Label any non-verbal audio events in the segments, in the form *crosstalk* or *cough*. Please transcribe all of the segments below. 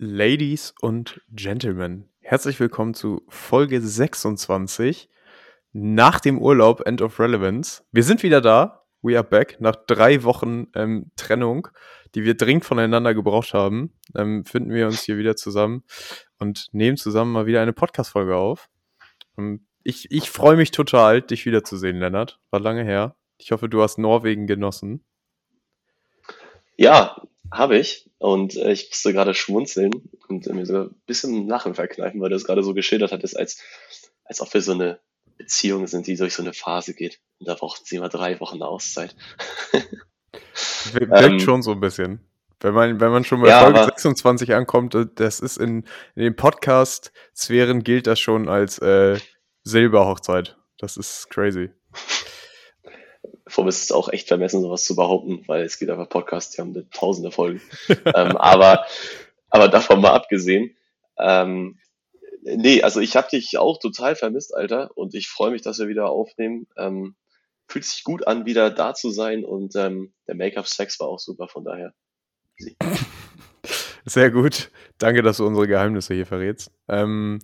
Ladies und Gentlemen, herzlich willkommen zu Folge 26 nach dem Urlaub End of Relevance. Wir sind wieder da, we are back, nach drei Wochen ähm, Trennung, die wir dringend voneinander gebraucht haben, ähm, finden wir uns hier wieder zusammen und nehmen zusammen mal wieder eine Podcast-Folge auf. Ähm, ich ich freue mich total, dich wiederzusehen, Lennart. War lange her. Ich hoffe, du hast Norwegen genossen. Ja, habe ich. Und äh, ich musste gerade schmunzeln und mir sogar ein bisschen Lachen verkneifen, weil du es gerade so geschildert hattest, als, als ob wir so eine Beziehung sind, die durch so eine Phase geht. Und da brauchten sie immer drei Wochen Auszeit. *laughs* Wirkt ähm, schon so ein bisschen. Wenn man, wenn man schon bei ja, Folge 26 ankommt, äh, das ist in, in den Podcast-Sphären gilt das schon als äh, Silberhochzeit. Das ist crazy. Vor allem ist es auch echt vermessen, sowas zu behaupten, weil es gibt einfach Podcasts, die haben tausende Folgen. *laughs* ähm, aber, aber davon mal abgesehen, ähm, nee, also ich habe dich auch total vermisst, Alter, und ich freue mich, dass wir wieder aufnehmen. Ähm, fühlt sich gut an, wieder da zu sein und ähm, der Make-up-Sex war auch super, von daher. *laughs* Sehr gut. Danke, dass du unsere Geheimnisse hier verrätst. Ähm,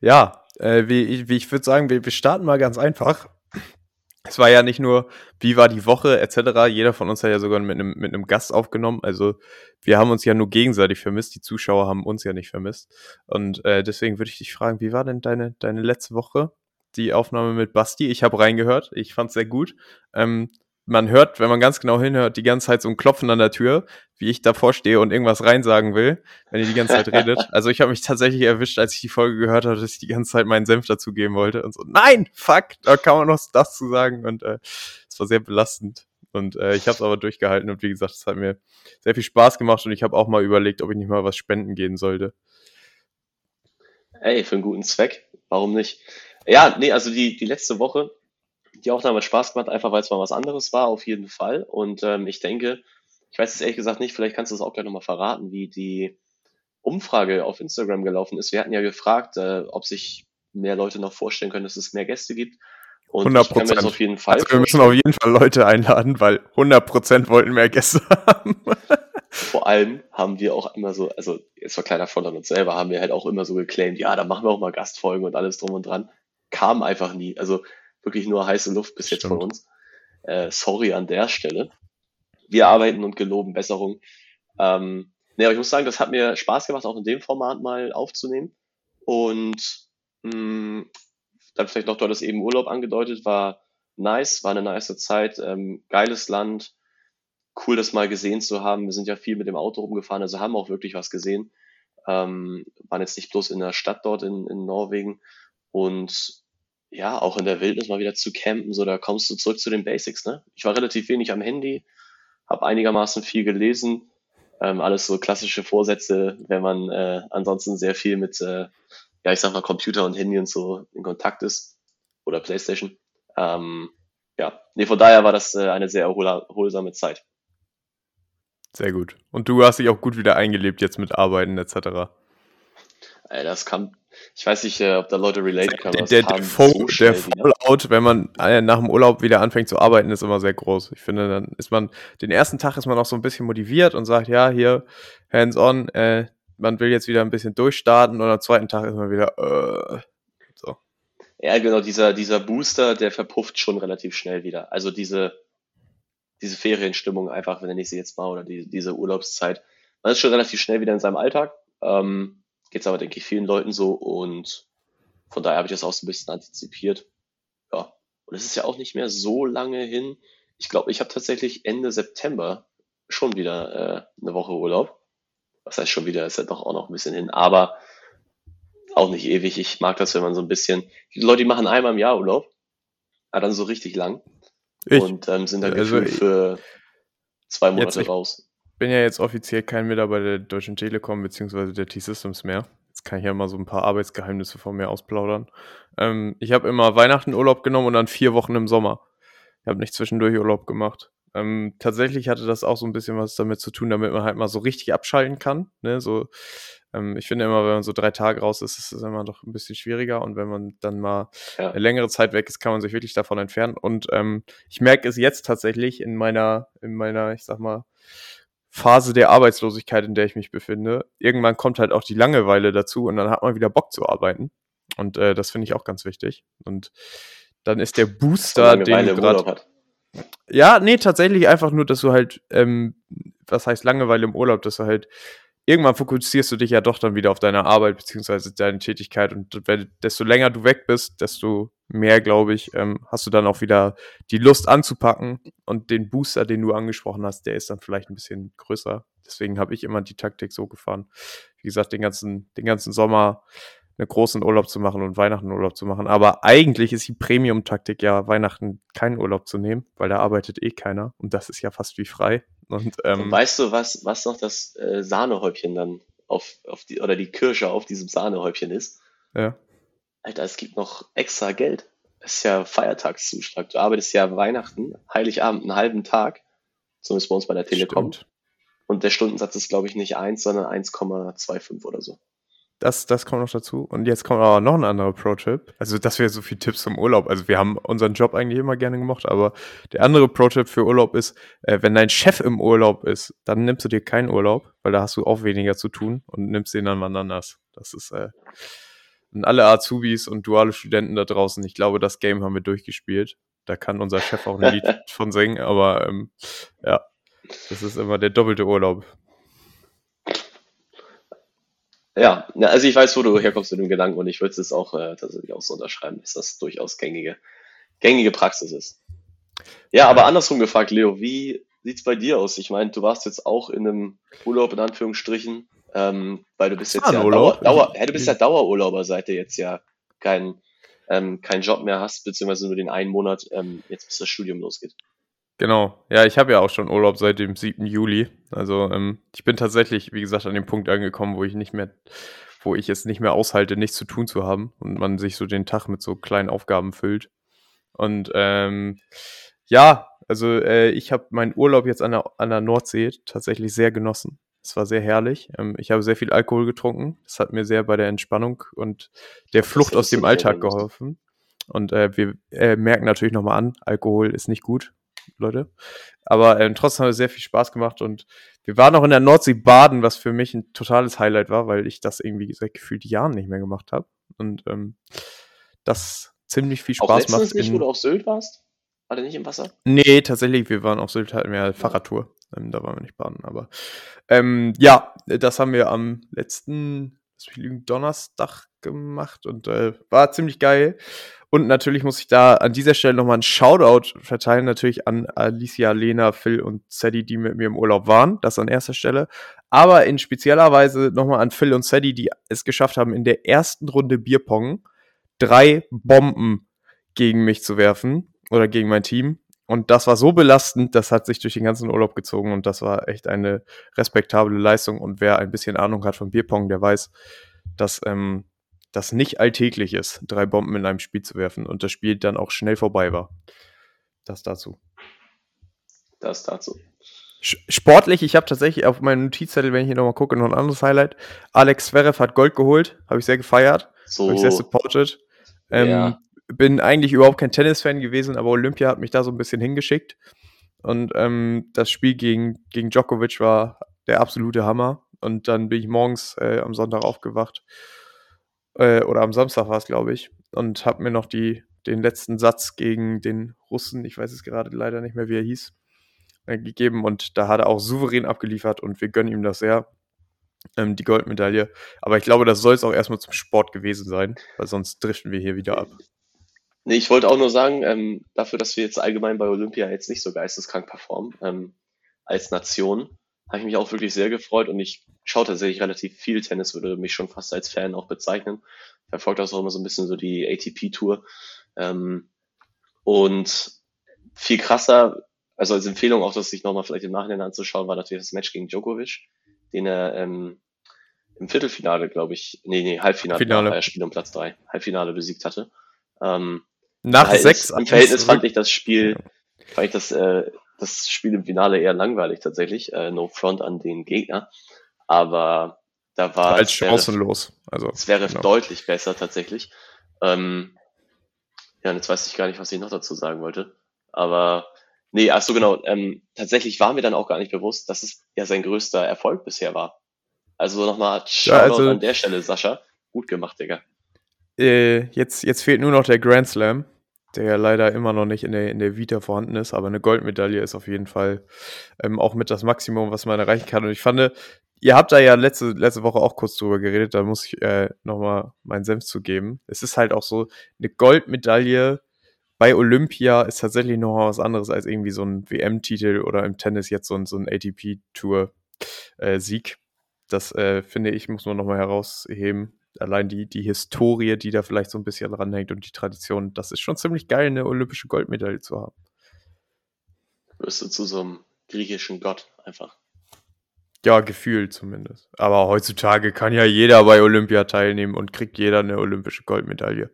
ja, äh, wie, wie ich würde sagen, wir, wir starten mal ganz einfach es war ja nicht nur, wie war die Woche etc. Jeder von uns hat ja sogar mit einem, mit einem Gast aufgenommen. Also wir haben uns ja nur gegenseitig vermisst. Die Zuschauer haben uns ja nicht vermisst. Und äh, deswegen würde ich dich fragen, wie war denn deine, deine letzte Woche? Die Aufnahme mit Basti. Ich habe reingehört. Ich fand es sehr gut. Ähm, man hört, wenn man ganz genau hinhört, die ganze Zeit so ein Klopfen an der Tür, wie ich davor stehe und irgendwas reinsagen will, wenn ihr die ganze Zeit redet. *laughs* Also ich habe mich tatsächlich erwischt, als ich die Folge gehört habe, dass ich die ganze Zeit meinen Senf dazugeben wollte und so, nein, fuck, da kann man noch das zu sagen und äh, es äh, war sehr belastend. Und äh, ich habe es aber durchgehalten und wie gesagt, es hat mir sehr viel Spaß gemacht und ich habe auch mal überlegt, ob ich nicht mal was spenden gehen sollte. Ey, für einen guten Zweck, warum nicht? Ja, nee, also die, die letzte Woche die Aufnahme hat Spaß gemacht, einfach weil es mal was anderes war, auf jeden Fall. Und ähm, ich denke, ich weiß es ehrlich gesagt nicht, vielleicht kannst du es auch gleich nochmal verraten, wie die Umfrage auf Instagram gelaufen ist. Wir hatten ja gefragt, äh, ob sich mehr Leute noch vorstellen können, dass es mehr Gäste gibt. Und 100 Prozent. auf jeden Fall. Also wir müssen auf jeden Fall Leute einladen, weil 100 Prozent wollten mehr Gäste *laughs* haben. Vor allem haben wir auch immer so, also jetzt war kleiner Front an uns selber, haben wir halt auch immer so geclaimed, ja, da machen wir auch mal Gastfolgen und alles drum und dran. Kam einfach nie. Also wirklich nur heiße Luft bis jetzt von uns. Äh, sorry an der Stelle. Wir arbeiten und geloben Besserung. Ähm, ne, aber ich muss sagen, das hat mir Spaß gemacht, auch in dem Format mal aufzunehmen. Und mh, mm, dann vielleicht noch, du hattest eben Urlaub angedeutet, war nice, war eine nice Zeit, ähm, geiles Land, cool, das mal gesehen zu haben. Wir sind ja viel mit dem Auto rumgefahren, also haben auch wirklich was gesehen. Ähm, waren jetzt nicht bloß in der Stadt dort in, in Norwegen und ja, auch in der Wildnis mal wieder zu campen, so da kommst du zurück zu den Basics, ne? Ich war relativ wenig am Handy, habe einigermaßen viel gelesen, ähm, alles so klassische Vorsätze, wenn man äh, ansonsten sehr viel mit, äh, ja, ich sag mal, Computer und Handy und so in Kontakt ist oder Playstation. Ähm, ja, nee, von daher war das äh, eine sehr erholsame Zeit. Sehr gut. Und du hast dich auch gut wieder eingelebt jetzt mit Arbeiten etc. Das kam ich weiß nicht, äh, ob da Leute relate können. Der, der, der, so der Fallout, wenn man äh, nach dem Urlaub wieder anfängt zu arbeiten, ist immer sehr groß. Ich finde, dann ist man, den ersten Tag ist man auch so ein bisschen motiviert und sagt, ja, hier, hands on, äh, man will jetzt wieder ein bisschen durchstarten und am zweiten Tag ist man wieder, äh, so. Ja, genau, dieser, dieser Booster, der verpufft schon relativ schnell wieder. Also diese, diese Ferienstimmung einfach, wenn ich sie jetzt mal, oder die, diese Urlaubszeit. Man ist schon relativ schnell wieder in seinem Alltag. Ähm, Geht es aber, denke ich, vielen Leuten so und von daher habe ich das auch so ein bisschen antizipiert. Ja, und es ist ja auch nicht mehr so lange hin. Ich glaube, ich habe tatsächlich Ende September schon wieder äh, eine Woche Urlaub. Was heißt schon wieder, ist ja doch auch noch ein bisschen hin, aber auch nicht ewig. Ich mag das, wenn man so ein bisschen, die Leute, die machen einmal im Jahr Urlaub, aber dann so richtig lang ich, und ähm, sind dann also für zwei Monate raus bin ja jetzt offiziell kein Mitarbeiter der Deutschen Telekom bzw. der T-Systems mehr. Jetzt kann ich ja mal so ein paar Arbeitsgeheimnisse von mir ausplaudern. Ähm, ich habe immer Weihnachten Urlaub genommen und dann vier Wochen im Sommer. Ich habe nicht zwischendurch Urlaub gemacht. Ähm, tatsächlich hatte das auch so ein bisschen was damit zu tun, damit man halt mal so richtig abschalten kann. Ne? So, ähm, ich finde immer, wenn man so drei Tage raus ist, ist es immer doch ein bisschen schwieriger. Und wenn man dann mal ja. eine längere Zeit weg ist, kann man sich wirklich davon entfernen. Und ähm, ich merke es jetzt tatsächlich in meiner, in meiner, ich sag mal, Phase der Arbeitslosigkeit, in der ich mich befinde. Irgendwann kommt halt auch die Langeweile dazu und dann hat man wieder Bock zu arbeiten. Und äh, das finde ich auch ganz wichtig. Und dann ist der Booster, den du gerade. Ja, nee, tatsächlich einfach nur, dass du halt, ähm, was heißt Langeweile im Urlaub, dass du halt irgendwann fokussierst du dich ja doch dann wieder auf deine Arbeit beziehungsweise deine Tätigkeit und desto länger du weg bist, desto mehr, glaube ich, ähm, hast du dann auch wieder die Lust anzupacken und den Booster, den du angesprochen hast, der ist dann vielleicht ein bisschen größer. Deswegen habe ich immer die Taktik so gefahren. Wie gesagt, den ganzen, den ganzen Sommer einen großen Urlaub zu machen und Weihnachten Urlaub zu machen. Aber eigentlich ist die Premium-Taktik ja, Weihnachten keinen Urlaub zu nehmen, weil da arbeitet eh keiner und das ist ja fast wie frei. Und, ähm, weißt du, was, was noch das äh, Sahnehäubchen dann auf, auf die, oder die Kirsche auf diesem Sahnehäubchen ist? Ja. Alter, es gibt noch extra Geld. Es ist ja Feiertagszuschlag. Du arbeitest ja Weihnachten, Heiligabend, einen halben Tag. Zumindest bei uns bei der Telekom. Stimmt. Und der Stundensatz ist, glaube ich, nicht 1, sondern 1,25 oder so. Das, das kommt noch dazu. Und jetzt kommt aber noch ein anderer Pro-Tipp. Also, das wäre so viel Tipps zum Urlaub. Also, wir haben unseren Job eigentlich immer gerne gemacht, aber der andere Pro-Tipp für Urlaub ist, äh, wenn dein Chef im Urlaub ist, dann nimmst du dir keinen Urlaub, weil da hast du auch weniger zu tun und nimmst den dann mal anders. Das ist, äh, und alle Azubis und duale Studenten da draußen, ich glaube, das Game haben wir durchgespielt. Da kann unser Chef auch ein Lied *laughs* von singen, aber ähm, ja, das ist immer der doppelte Urlaub. Ja, also ich weiß, wo du herkommst mit dem Gedanken und ich würde es auch äh, tatsächlich auch so unterschreiben, dass das durchaus gängige, gängige Praxis ist. Ja, aber andersrum gefragt, Leo, wie sieht's bei dir aus? Ich meine, du warst jetzt auch in einem Urlaub in Anführungsstrichen, ähm, weil du bist jetzt ja Dauer, Dauer, ja, du bist ja Dauerurlauber, seit du jetzt ja keinen ähm, keinen Job mehr hast, beziehungsweise nur den einen Monat, ähm, jetzt bis das Studium losgeht. Genau, ja, ich habe ja auch schon Urlaub seit dem 7. Juli. Also ähm, ich bin tatsächlich, wie gesagt, an dem Punkt angekommen, wo ich nicht mehr, wo ich es nicht mehr aushalte, nichts zu tun zu haben und man sich so den Tag mit so kleinen Aufgaben füllt. Und ähm, ja, also äh, ich habe meinen Urlaub jetzt an der, an der Nordsee tatsächlich sehr genossen. Es war sehr herrlich. Ähm, ich habe sehr viel Alkohol getrunken. Das hat mir sehr bei der Entspannung und der Flucht aus dem Alltag geholfen. Und äh, wir äh, merken natürlich nochmal an, Alkohol ist nicht gut Leute. Aber ähm, trotzdem hat es sehr viel Spaß gemacht und wir waren auch in der Nordsee baden, was für mich ein totales Highlight war, weil ich das irgendwie seit gefühlt Jahren nicht mehr gemacht habe. Und ähm, das ziemlich viel Spaß auch macht. nicht, wo du auf Sylt warst? War der nicht im Wasser? Nee, tatsächlich, wir waren auf Sylt halt mehr Fahrradtour. Ähm, da waren wir nicht baden, aber ähm, ja, das haben wir am letzten Donnerstag gemacht und äh, war ziemlich geil. Und natürlich muss ich da an dieser Stelle nochmal einen Shoutout verteilen, natürlich an Alicia, Lena, Phil und Sadie, die mit mir im Urlaub waren. Das an erster Stelle. Aber in spezieller Weise nochmal an Phil und Sadie, die es geschafft haben, in der ersten Runde Bierpong drei Bomben gegen mich zu werfen oder gegen mein Team. Und das war so belastend, das hat sich durch den ganzen Urlaub gezogen und das war echt eine respektable Leistung. Und wer ein bisschen Ahnung hat von Bierpong, der weiß, dass ähm, das nicht alltäglich ist, drei Bomben in einem Spiel zu werfen und das Spiel dann auch schnell vorbei war. Das dazu. Das dazu. Sportlich, ich habe tatsächlich auf meinem Notizzettel, wenn ich hier nochmal gucke, noch ein anderes Highlight. Alex Zverev hat Gold geholt, habe ich sehr gefeiert, so. habe ich sehr supported. Ähm, ja. Bin eigentlich überhaupt kein Tennisfan gewesen, aber Olympia hat mich da so ein bisschen hingeschickt. Und ähm, das Spiel gegen, gegen Djokovic war der absolute Hammer. Und dann bin ich morgens äh, am Sonntag aufgewacht äh, oder am Samstag war es, glaube ich, und habe mir noch die, den letzten Satz gegen den Russen, ich weiß es gerade leider nicht mehr, wie er hieß, äh, gegeben und da hat er auch souverän abgeliefert und wir gönnen ihm das sehr, ähm, die Goldmedaille. Aber ich glaube, das soll es auch erstmal zum Sport gewesen sein, weil sonst driften wir hier wieder ab. Nee, ich wollte auch nur sagen, ähm, dafür, dass wir jetzt allgemein bei Olympia jetzt nicht so geisteskrank performen, ähm, als Nation, habe ich mich auch wirklich sehr gefreut und ich schaue tatsächlich relativ viel Tennis, würde mich schon fast als Fan auch bezeichnen. Verfolgt auch immer so ein bisschen so die ATP-Tour. Ähm, und viel krasser, also als Empfehlung auch, das sich nochmal vielleicht im Nachhinein anzuschauen, war natürlich das Match gegen Djokovic, den er ähm, im Viertelfinale, glaube ich, nee, nee, Halbfinale, Finale. er Spiel um Platz drei, Halbfinale besiegt hatte. Ähm, Nach sechs. Im Verhältnis fand ich das Spiel, fand ich das äh, das Spiel im Finale eher langweilig tatsächlich. Äh, no front an den Gegner. Aber da war als chancenlos. Also es wäre genau. deutlich besser tatsächlich. Ähm, ja, und jetzt weiß ich gar nicht, was ich noch dazu sagen wollte. Aber Nee, ach so genau. Ähm, tatsächlich war mir dann auch gar nicht bewusst, dass es ja sein größter Erfolg bisher war. Also nochmal Shoutout Ja, also an der Stelle, Sascha. Gut gemacht, Digga. äh, jetzt, jetzt fehlt nur noch der Grand Slam, der ja leider immer noch nicht in der, in der Vita vorhanden ist, aber eine Goldmedaille ist auf jeden Fall ähm, auch mit das Maximum, was man erreichen kann. Und ich fand, ihr habt da ja letzte, letzte Woche auch kurz drüber geredet, da muss ich äh, nochmal meinen Senf zu geben. Es ist halt auch so, eine Goldmedaille bei Olympia ist tatsächlich noch was anderes als irgendwie so ein WM-Titel oder im Tennis jetzt so ein, so ein ATP-Tour-Sieg. das äh, finde ich, muss man noch mal herausheben. Allein die, die Historie, die da vielleicht so ein bisschen dranhängt und die Tradition, das ist schon ziemlich geil, eine olympische Goldmedaille zu haben. Wirst du zu so einem griechischen Gott einfach. Ja, gefühlt zumindest. Aber heutzutage kann ja jeder bei Olympia teilnehmen und kriegt jeder eine olympische Goldmedaille.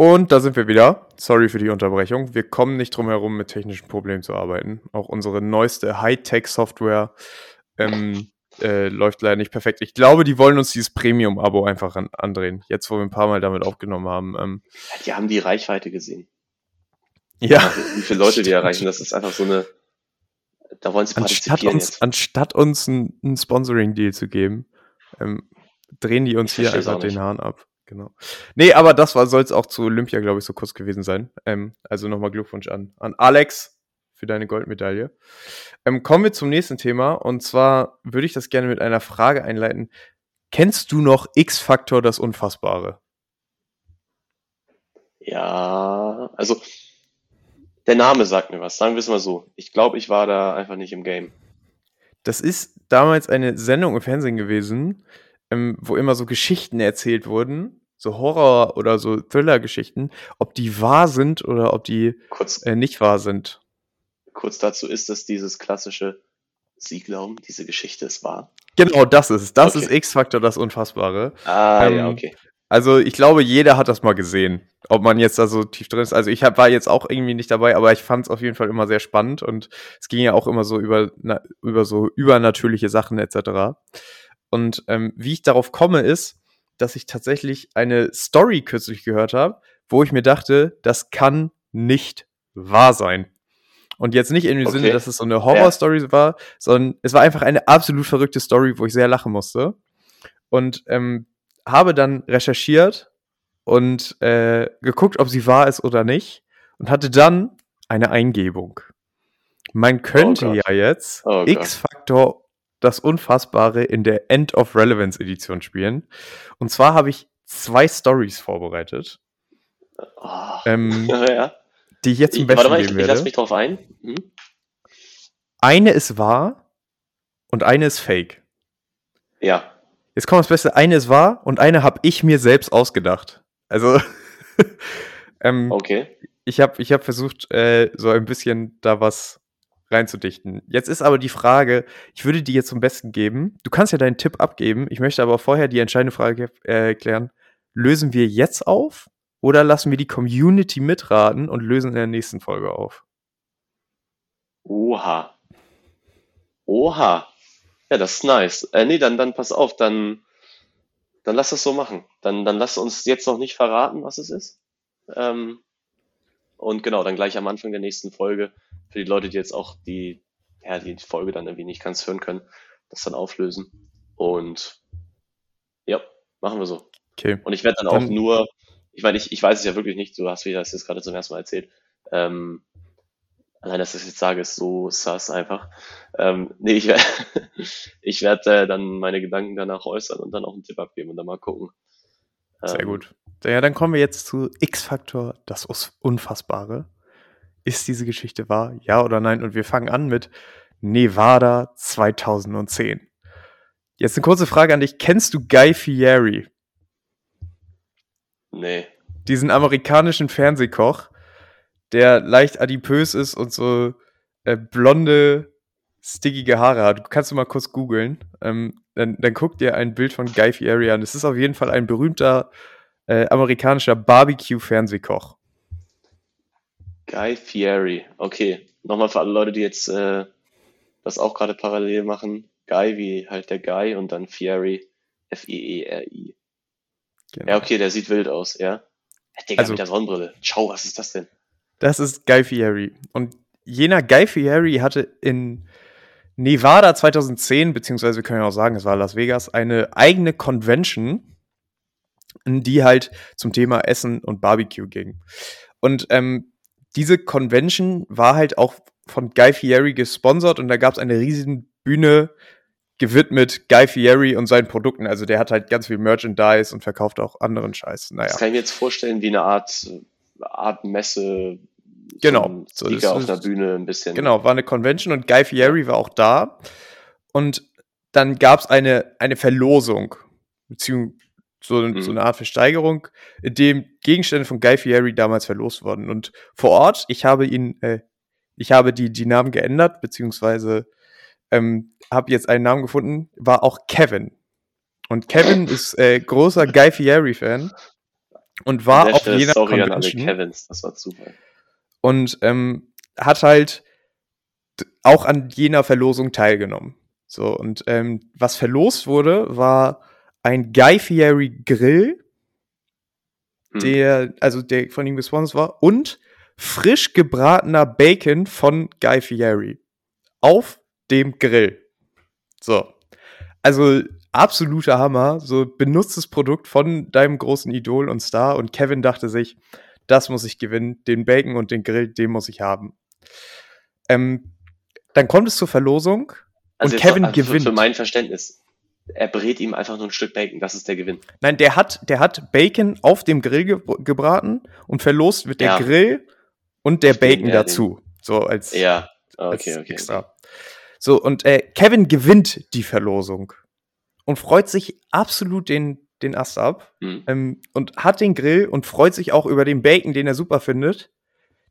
Und da sind wir wieder. Sorry für die Unterbrechung. Wir kommen nicht drum herum, mit technischen Problemen zu arbeiten. Auch unsere neueste Hightech-Software ähm, äh, läuft leider nicht perfekt. Ich glaube, die wollen uns dieses Premium-Abo einfach an, andrehen. Jetzt, wo wir ein paar Mal damit aufgenommen haben. Ähm, Die haben die Reichweite gesehen. ja. Also, wie viele Leute die Stimmt. erreichen, das ist einfach so eine. Da wollen sie Anstatt uns, jetzt. anstatt uns einen, einen Sponsoring-Deal zu geben, ähm, drehen die uns hier einfach den. Hahn ab. Genau. Nee, aber das soll es auch zu Olympia, glaube ich, so kurz gewesen sein. Ähm, also nochmal Glückwunsch an, an Alex für deine Goldmedaille. Ähm, kommen wir zum nächsten Thema. Und zwar würde ich das gerne mit einer Frage einleiten. Kennst du noch X-Faktor das Unfassbare? Ja, also der Name sagt mir was, sagen wir es mal so. Ich glaube, ich war da einfach nicht im Game. Das ist damals eine Sendung im Fernsehen gewesen, ähm, wo immer so Geschichten erzählt wurden, so Horror- oder so Thriller-Geschichten, ob die wahr sind oder ob die Kurz, äh, nicht wahr sind. kurz dazu ist es dieses klassische, Sie glauben, diese Geschichte ist wahr. Genau, das ist es. Das Okay. ist X-Faktor, das Unfassbare. Ah, Ähm, ja, okay. Also ich glaube, jeder hat das mal gesehen. Ob man jetzt da so tief drin ist. Also ich hab, war jetzt auch irgendwie nicht dabei, aber ich fand es auf jeden Fall immer sehr spannend und es ging ja auch immer so über, na, über so übernatürliche Sachen etc. Und ähm, wie ich darauf komme, ist, dass ich tatsächlich eine Story kürzlich gehört habe, wo ich mir dachte, das kann nicht wahr sein. Und jetzt nicht in dem Okay. Sinne, dass es so eine Horror-Story war, sondern es war einfach eine absolut verrückte Story, wo ich sehr lachen musste. Und ähm, habe dann recherchiert und äh, geguckt, ob sie wahr ist oder nicht. Und hatte dann eine Eingebung. Man könnte Gott. ja jetzt Oh Gott. Das Unfassbare in der End of Relevance Edition spielen. Und zwar habe ich zwei Stories vorbereitet, Oh. ähm, *laughs* ja. die ich jetzt zum Besten warte mal, ich, geben ich lasse werde. mich drauf ein. Hm? Eine ist wahr und eine ist fake. Ja, Jetzt kommt das Beste, eine ist wahr und eine habe ich mir selbst ausgedacht. Also, *laughs* ähm, okay. ich habe ich hab versucht, äh, so ein bisschen da was reinzudichten. Jetzt ist aber die Frage, ich würde die jetzt zum Besten geben. Du kannst ja deinen Tipp abgeben. Ich möchte aber vorher die entscheidende Frage äh, klären. Lösen wir jetzt auf oder lassen wir die Community mitraten und lösen in der nächsten Folge auf? Oha. Oha. Ja, das ist nice. Äh, nee, dann, dann pass auf, dann, dann lass das so machen. Dann, dann lass uns jetzt noch nicht verraten, was es ist. Ähm, und genau, dann gleich am Anfang der nächsten Folge, für die Leute, die jetzt auch die, ja, die Folge dann irgendwie nicht ganz hören können, das dann auflösen. Und ja, machen wir so. Okay. Und ich werde dann auch Dann- nur, ich meine, ich, ich weiß es ja wirklich nicht, du hast mir das jetzt gerade zum ersten Mal erzählt. Ähm, allein, dass ich das jetzt sage, ist so sass einfach. Ähm, nee, ich, werde *laughs* ich werde äh, dann meine Gedanken danach äußern und dann auch einen Tipp abgeben und dann mal gucken. Sehr Ähm, gut. Ja, dann kommen wir jetzt zu X-Faktor, das Unfassbare. Ist diese Geschichte wahr? Ja oder nein? Und wir fangen an mit Nevada 2010. Jetzt eine kurze Frage an dich. Kennst du Guy Fieri, Nee. diesen amerikanischen Fernsehkoch, der leicht adipös ist und so äh, blonde, stickige Haare hat? Du kannst du mal kurz googeln. Ähm, dann, dann guck dir ein Bild von Guy Fieri an. Es ist auf jeden Fall ein berühmter äh, amerikanischer Barbecue-Fernsehkoch. Guy Fieri. Okay. Nochmal für alle Leute, die jetzt äh, das auch gerade parallel machen. Guy wie halt der Guy und dann Fieri. F-I-E-R-I. Genau. Ja, okay, der sieht wild aus, ja. Digga, also, mit der Sonnenbrille. Ciao, was ist das denn? Das ist Guy Fieri. Und jener Guy Fieri hatte in Nevada 2010, beziehungsweise wir können ja auch sagen, es war Las Vegas, eine eigene Convention, die halt zum Thema Essen und Barbecue ging. Und ähm, diese Convention war halt auch von Guy Fieri gesponsert und da gab es eine riesige Bühne gewidmet Guy Fieri und seinen Produkten. Also der hat halt ganz viel Merchandise und verkauft auch anderen Scheiß. Naja. Das kann ich mir jetzt vorstellen wie eine Art, Art Messe. Genau. So ein auf der Bühne ein bisschen. Genau, war eine Convention und Guy Fieri war auch da. Und dann gab es eine, eine Verlosung, beziehungsweise so, mhm. so eine Art Versteigerung, in dem Gegenstände von Guy Fieri damals verlost wurden. Und vor Ort, ich habe ihn, äh, ich habe die, die Namen geändert, beziehungsweise ähm, habe jetzt einen Namen gefunden, war auch Kevin. Und Kevin ist äh, großer Guy Fieri-Fan und war auf jener Sorry Convention. An alle Kevins, das war Zufall. Und ähm, hat halt auch an jener Verlosung teilgenommen. So, und ähm, was verlost wurde, war ein Guy Fieri Grill, hm. der, also der von ihm gesponsert war, und frisch gebratener Bacon von Guy Fieri auf dem Grill. So. Also absoluter Hammer, so benutztes Produkt von deinem großen Idol und Star und Kevin dachte sich, das muss ich gewinnen, den Bacon und den Grill, den muss ich haben. Ähm, dann kommt es zur Verlosung also und Kevin gewinnt. Für mein Verständnis, er brät ihm einfach nur ein Stück Bacon, das ist der Gewinn. Nein, der hat, der hat Bacon auf dem Grill ge gebraten und verlost wird der ja. Grill und der Bacon ja, dazu. So als, ja. Okay, als okay, extra. Okay. So, und äh, Kevin gewinnt die Verlosung und freut sich absolut den, den Ast ab mhm. ähm, und hat den Grill und freut sich auch über den Bacon, den er super findet.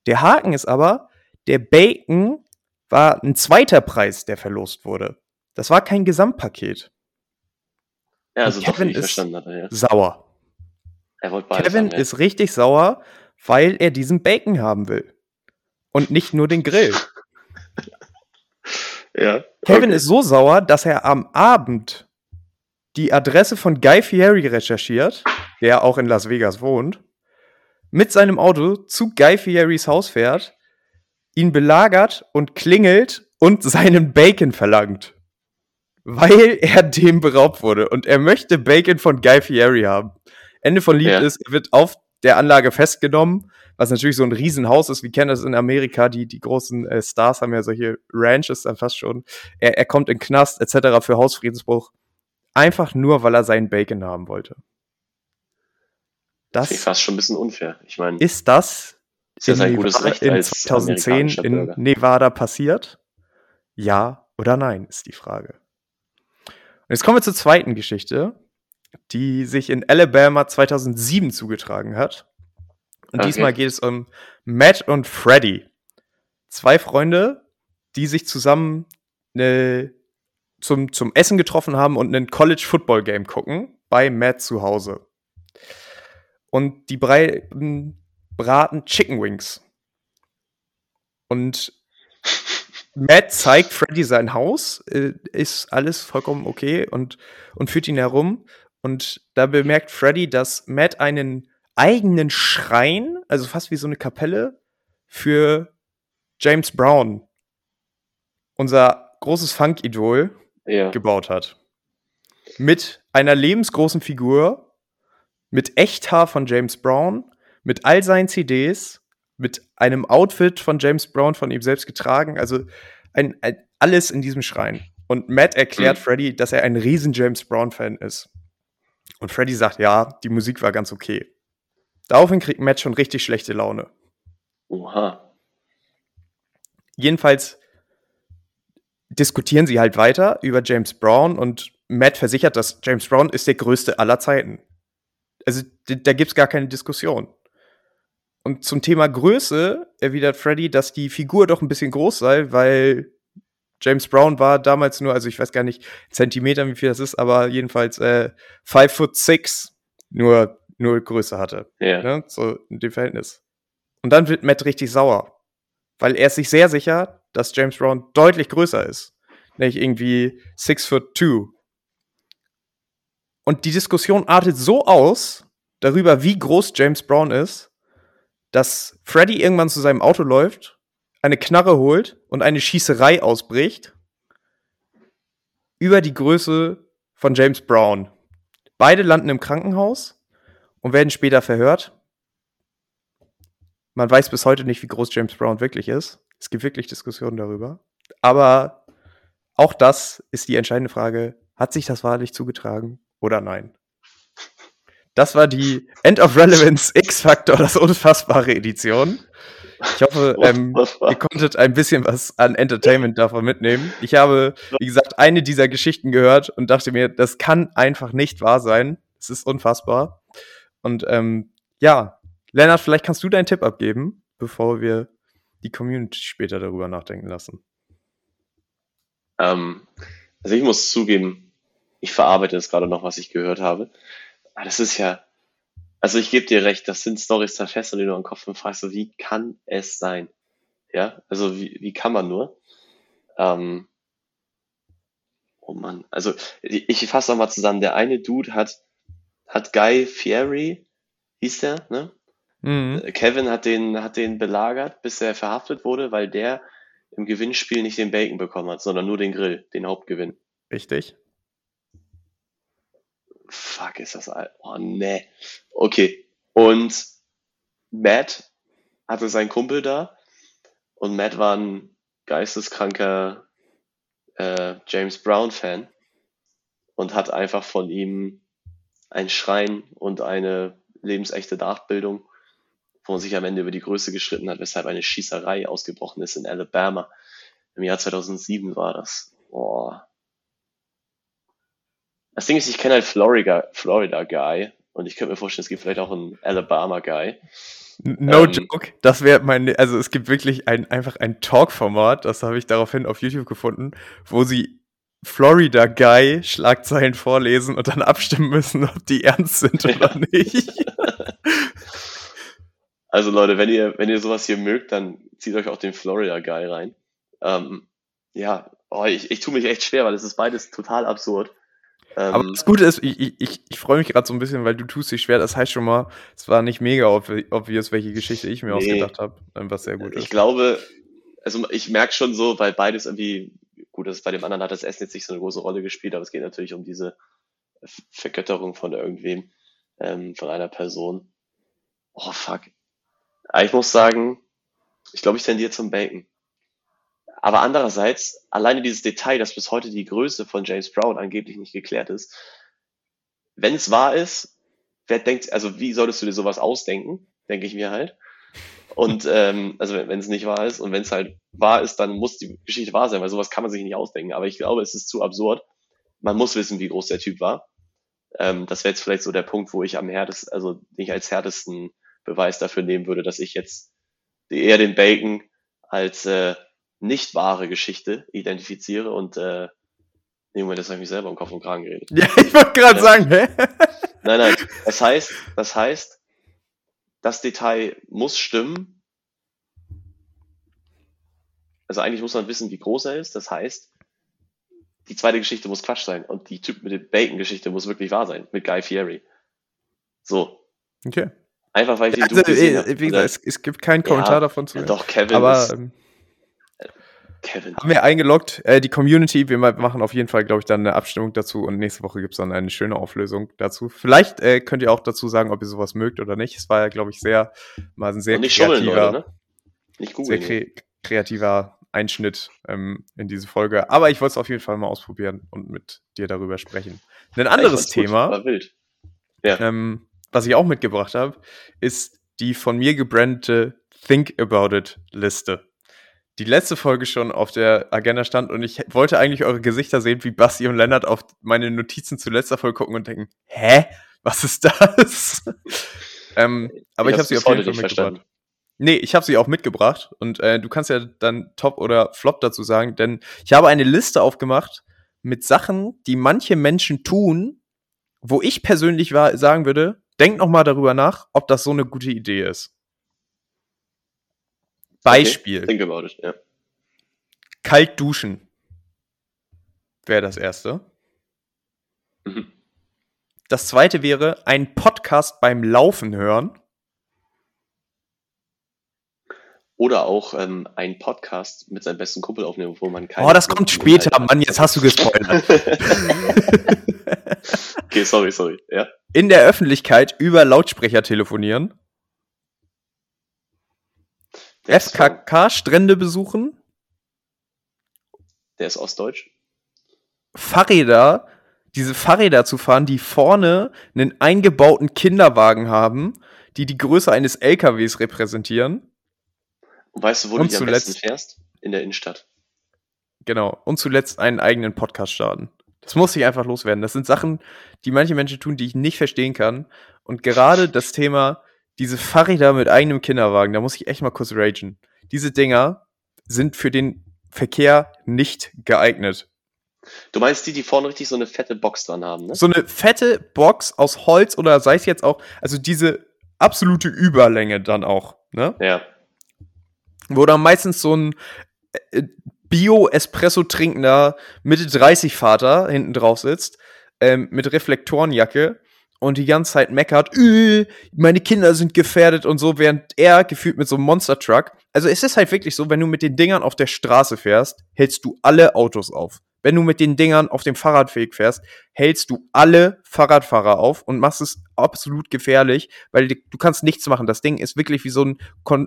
Der Haken ist aber, der Bacon war ein zweiter Preis, der verlost wurde. Das war kein Gesamtpaket. Ja, also Kevin ist hatte, ja. sauer. Kevin haben, ja. ist richtig sauer, weil er diesen Bacon haben will. Und nicht nur den Grill. *laughs* ja. Kevin okay. ist so sauer, dass er am Abend die Adresse von Guy Fieri recherchiert, der auch in Las Vegas wohnt, mit seinem Auto zu Guy Fieris Haus fährt, ihn belagert und klingelt und *laughs* seinen Bacon verlangt weil er dem beraubt wurde und er möchte Bacon von Guy Fieri haben. Ende von Lied ja. ist, er wird auf der Anlage festgenommen, was natürlich so ein Riesenhaus ist. Wir kennen das in Amerika. Die, die großen äh, Stars haben ja solche Ranches dann fast schon. Er, er kommt in Knast etc. für Hausfriedensbruch. Einfach nur, weil er seinen Bacon haben wollte. Das ist fast schon ein bisschen unfair. Ich meine, ist das, ist das ein gutes Recht in 2010 in Nevada passiert? Ja oder nein, ist die Frage. Und jetzt kommen wir zur zweiten Geschichte, die sich in Alabama 2007 zugetragen hat. Und okay. diesmal geht es um Matt und Freddy. Zwei Freunde, die sich zusammen ne, zum, zum Essen getroffen haben und einen College Football Game gucken bei Matt zu Hause. Und die beiden braten Chicken Wings. Und *laughs* Matt zeigt Freddy sein Haus, äh, ist alles vollkommen okay und, und führt ihn herum. Und da bemerkt Freddy, dass Matt einen eigenen Schrein, also fast wie so eine Kapelle, für James Brown, unser großes Funk-Idol, ja. gebaut hat. Mit einer lebensgroßen Figur, mit Echthaar von James Brown, mit all seinen CDs mit einem Outfit von James Brown von ihm selbst getragen. Also ein, ein, alles in diesem Schrein. Und Matt erklärt mhm. Freddy, dass er ein riesen James Brown-Fan ist. Und Freddy sagt, ja, die Musik war ganz okay. Daraufhin kriegt Matt schon richtig schlechte Laune. Oha. Jedenfalls diskutieren sie halt weiter über James Brown und Matt versichert, dass James Brown ist der größte aller Zeiten. Also da gibt es gar keine Diskussion. Und zum Thema Größe erwidert Freddy, dass die Figur doch ein bisschen groß sei, weil James Brown war damals nur, also ich weiß gar nicht Zentimeter, wie viel das ist, aber jedenfalls äh, five foot six nur, nur Größe hatte. Ja. Ne? So in dem Verhältnis. Und dann wird Matt richtig sauer. Weil er ist sich sehr sicher, dass James Brown deutlich größer ist. Nämlich irgendwie six foot two. Und die Diskussion artet so aus darüber, wie groß James Brown ist, dass Freddy irgendwann zu seinem Auto läuft, eine Knarre holt und eine Schießerei ausbricht über die Größe von James Brown. Beide landen im Krankenhaus und werden später verhört. Man weiß bis heute nicht, wie groß James Brown wirklich ist. Es gibt wirklich Diskussionen darüber. Aber auch das ist die entscheidende Frage. Hat sich das wahrlich zugetragen oder nein? Das war die End of Relevance X-Factor, das unfassbare Edition. Ich hoffe, *laughs* ähm, ihr konntet ein bisschen was an Entertainment davon mitnehmen. Ich habe, wie gesagt, eine dieser Geschichten gehört und dachte mir, das kann einfach nicht wahr sein. Es ist unfassbar. Und ähm, ja, Lennart, vielleicht kannst du deinen Tipp abgeben, bevor wir die Community später darüber nachdenken lassen. Ähm, also ich muss zugeben, ich verarbeite jetzt gerade noch, was ich gehört habe. Das ist ja, also ich gebe dir recht, das sind Stories da fest und die du im Kopf und fragst, wie kann es sein? Ja, also wie, wie kann man nur? Ähm, oh Mann, also ich, ich fasse nochmal zusammen. Der eine Dude hat, hat Guy Fieri, hieß der, ne? Mhm. Äh, Kevin hat den, hat den belagert, bis er verhaftet wurde, weil der im Gewinnspiel nicht den Bacon bekommen hat, sondern nur den Grill, den Hauptgewinn. Richtig. Fuck, ist das alt. Oh, ne. Okay. Und Matt hatte seinen Kumpel da und Matt war ein geisteskranker äh, James Brown-Fan und hat einfach von ihm ein Schrein und eine lebensechte Nachbildung, wo man sich am Ende über die Größe geschritten hat, weshalb eine Schießerei ausgebrochen ist in Alabama. Im Jahr 2007 war das. Boah. Das Ding ist, ich kenne halt Florida, Florida Guy und ich könnte mir vorstellen, es gibt vielleicht auch einen Alabama Guy. No ähm, joke, das wäre mein, also es gibt wirklich ein, einfach ein Talk-Format, das habe ich daraufhin auf YouTube gefunden, wo sie Florida Guy Schlagzeilen vorlesen und dann abstimmen müssen, ob die ernst sind oder nicht. *laughs* Also Leute, wenn ihr, wenn ihr sowas hier mögt, dann zieht euch auch den Florida Guy rein. Ähm, ja, oh, ich, ich tue mich echt schwer, weil es ist beides total absurd. Ähm, Aber das Gute ist, ich, ich, ich freue mich gerade so ein bisschen, weil du tust dich schwer. Das heißt schon mal, es war nicht mega obvious, welche Geschichte ich mir nee, ausgedacht habe, was sehr gut ist. Ich glaube, also ich merke schon so, weil beides irgendwie, gut, das bei dem anderen hat das Essen jetzt nicht so eine große Rolle gespielt, aber es geht natürlich um diese Vergötterung von irgendwem, ähm, von einer Person. Oh fuck. Aber ich muss sagen, ich glaube, ich tendiere zum Bacon. Aber andererseits, alleine dieses Detail, dass bis heute die Größe von James Brown angeblich nicht geklärt ist, wenn es wahr ist, wer denkt, also wie solltest du dir sowas ausdenken, denke ich mir halt. Und ähm, also wenn es nicht wahr ist und wenn es halt wahr ist, dann muss die Geschichte wahr sein, weil sowas kann man sich nicht ausdenken. Aber ich glaube, es ist zu absurd. Man muss wissen, wie groß der Typ war. Ähm, das wäre jetzt vielleicht so der Punkt, wo ich am härtesten, also nicht als härtesten Beweis dafür nehmen würde, dass ich jetzt eher den Bacon als äh, nicht wahre Geschichte identifiziere und äh, nee, Moment, das habe ich mich selber im Kopf und Kragen geredet. *laughs* Ja, ich wollte gerade ja. sagen, hä? *laughs* Nein, nein, das heißt, das heißt, das Detail muss stimmen. Also eigentlich muss man wissen, wie groß er ist. Das heißt, die zweite Geschichte muss Quatsch sein und die Typ mit der Bacon-Geschichte muss wirklich wahr sein, mit Guy Fieri. So. Okay. Einfach weil ich also, gesehen äh, Wie gesagt, es, es, gibt keinen Kommentar ja, davon zu. Ja, doch, Kevin aber, ähm, Kevin. Haben wir eingeloggt. Äh, die Community, wir machen auf jeden Fall, glaube ich, dann eine Abstimmung dazu und nächste Woche gibt es dann eine schöne Auflösung dazu. Vielleicht äh, könnt ihr auch dazu sagen, ob ihr sowas mögt oder nicht. Es war ja, glaube ich, sehr, mal ein sehr kreativer, Leute, ne? nicht sehr kre kreativer Einschnitt ähm, in diese Folge. Aber ich wollte es auf jeden Fall mal ausprobieren und mit dir darüber sprechen. Ein anderes Thema, ja. ähm, was ich auch mitgebracht habe, ist die von mir gebrandete Think About It Liste die letzte Folge schon auf der Agenda stand und ich wollte eigentlich eure Gesichter sehen, wie Basti und Lennart auf meine Notizen zu letzter Folge gucken und denken, hä? Was ist das? *laughs* ähm, aber ich, ich habe sie auf jeden Fall mitgebracht. Verstanden. Nee, ich habe sie auch mitgebracht und äh, du kannst ja dann Top oder Flop dazu sagen, denn ich habe eine Liste aufgemacht mit Sachen, die manche Menschen tun, wo ich persönlich sagen würde, denk noch mal darüber nach, ob das so eine gute Idee ist. Beispiel. Okay, think about it, ja. Kalt duschen wäre das erste. Mhm. Das zweite wäre ein Podcast beim Laufen hören. Oder auch ähm, einen Podcast mit seinem besten Kumpel aufnehmen, wo man keine. Oh, das kommt später, Mann, jetzt hast du gespoilert. *laughs* okay, sorry, sorry. Ja. In der Öffentlichkeit über Lautsprecher telefonieren. FKK-Strände besuchen. Der ist ostdeutsch. Fahrräder, diese Fahrräder zu fahren, die vorne einen eingebauten Kinderwagen haben, die die Größe eines LKWs repräsentieren. Und weißt du, wo Und du die am besten fährst? In der Innenstadt. Genau. Und zuletzt einen eigenen Podcast starten. Das muss ich einfach loswerden. Das sind Sachen, die manche Menschen tun, die ich nicht verstehen kann. Und gerade das Thema, diese Fahrräder mit eigenem Kinderwagen, da muss ich echt mal kurz ragen. Diese Dinger sind für den Verkehr nicht geeignet. Du meinst die, die vorne richtig so eine fette Box dran haben, ne? So eine fette Box aus Holz oder sei es jetzt auch, also diese absolute Überlänge dann auch, ne? Ja. Wo dann meistens so ein äh, Bio-Espresso trinkender Mitte 30 Vater hinten drauf sitzt, ähm, mit Reflektorenjacke und die ganze Zeit meckert, äh, meine Kinder sind gefährdet und so, während er gefühlt mit so einem Monster Truck. Also es ist halt wirklich so, wenn du mit den Dingern auf der Straße fährst, hältst du alle Autos auf. Wenn du mit den Dingern auf dem Fahrradweg fährst, hältst du alle Fahrradfahrer auf und machst es absolut gefährlich, weil du kannst nichts machen. Das Ding ist wirklich wie so ein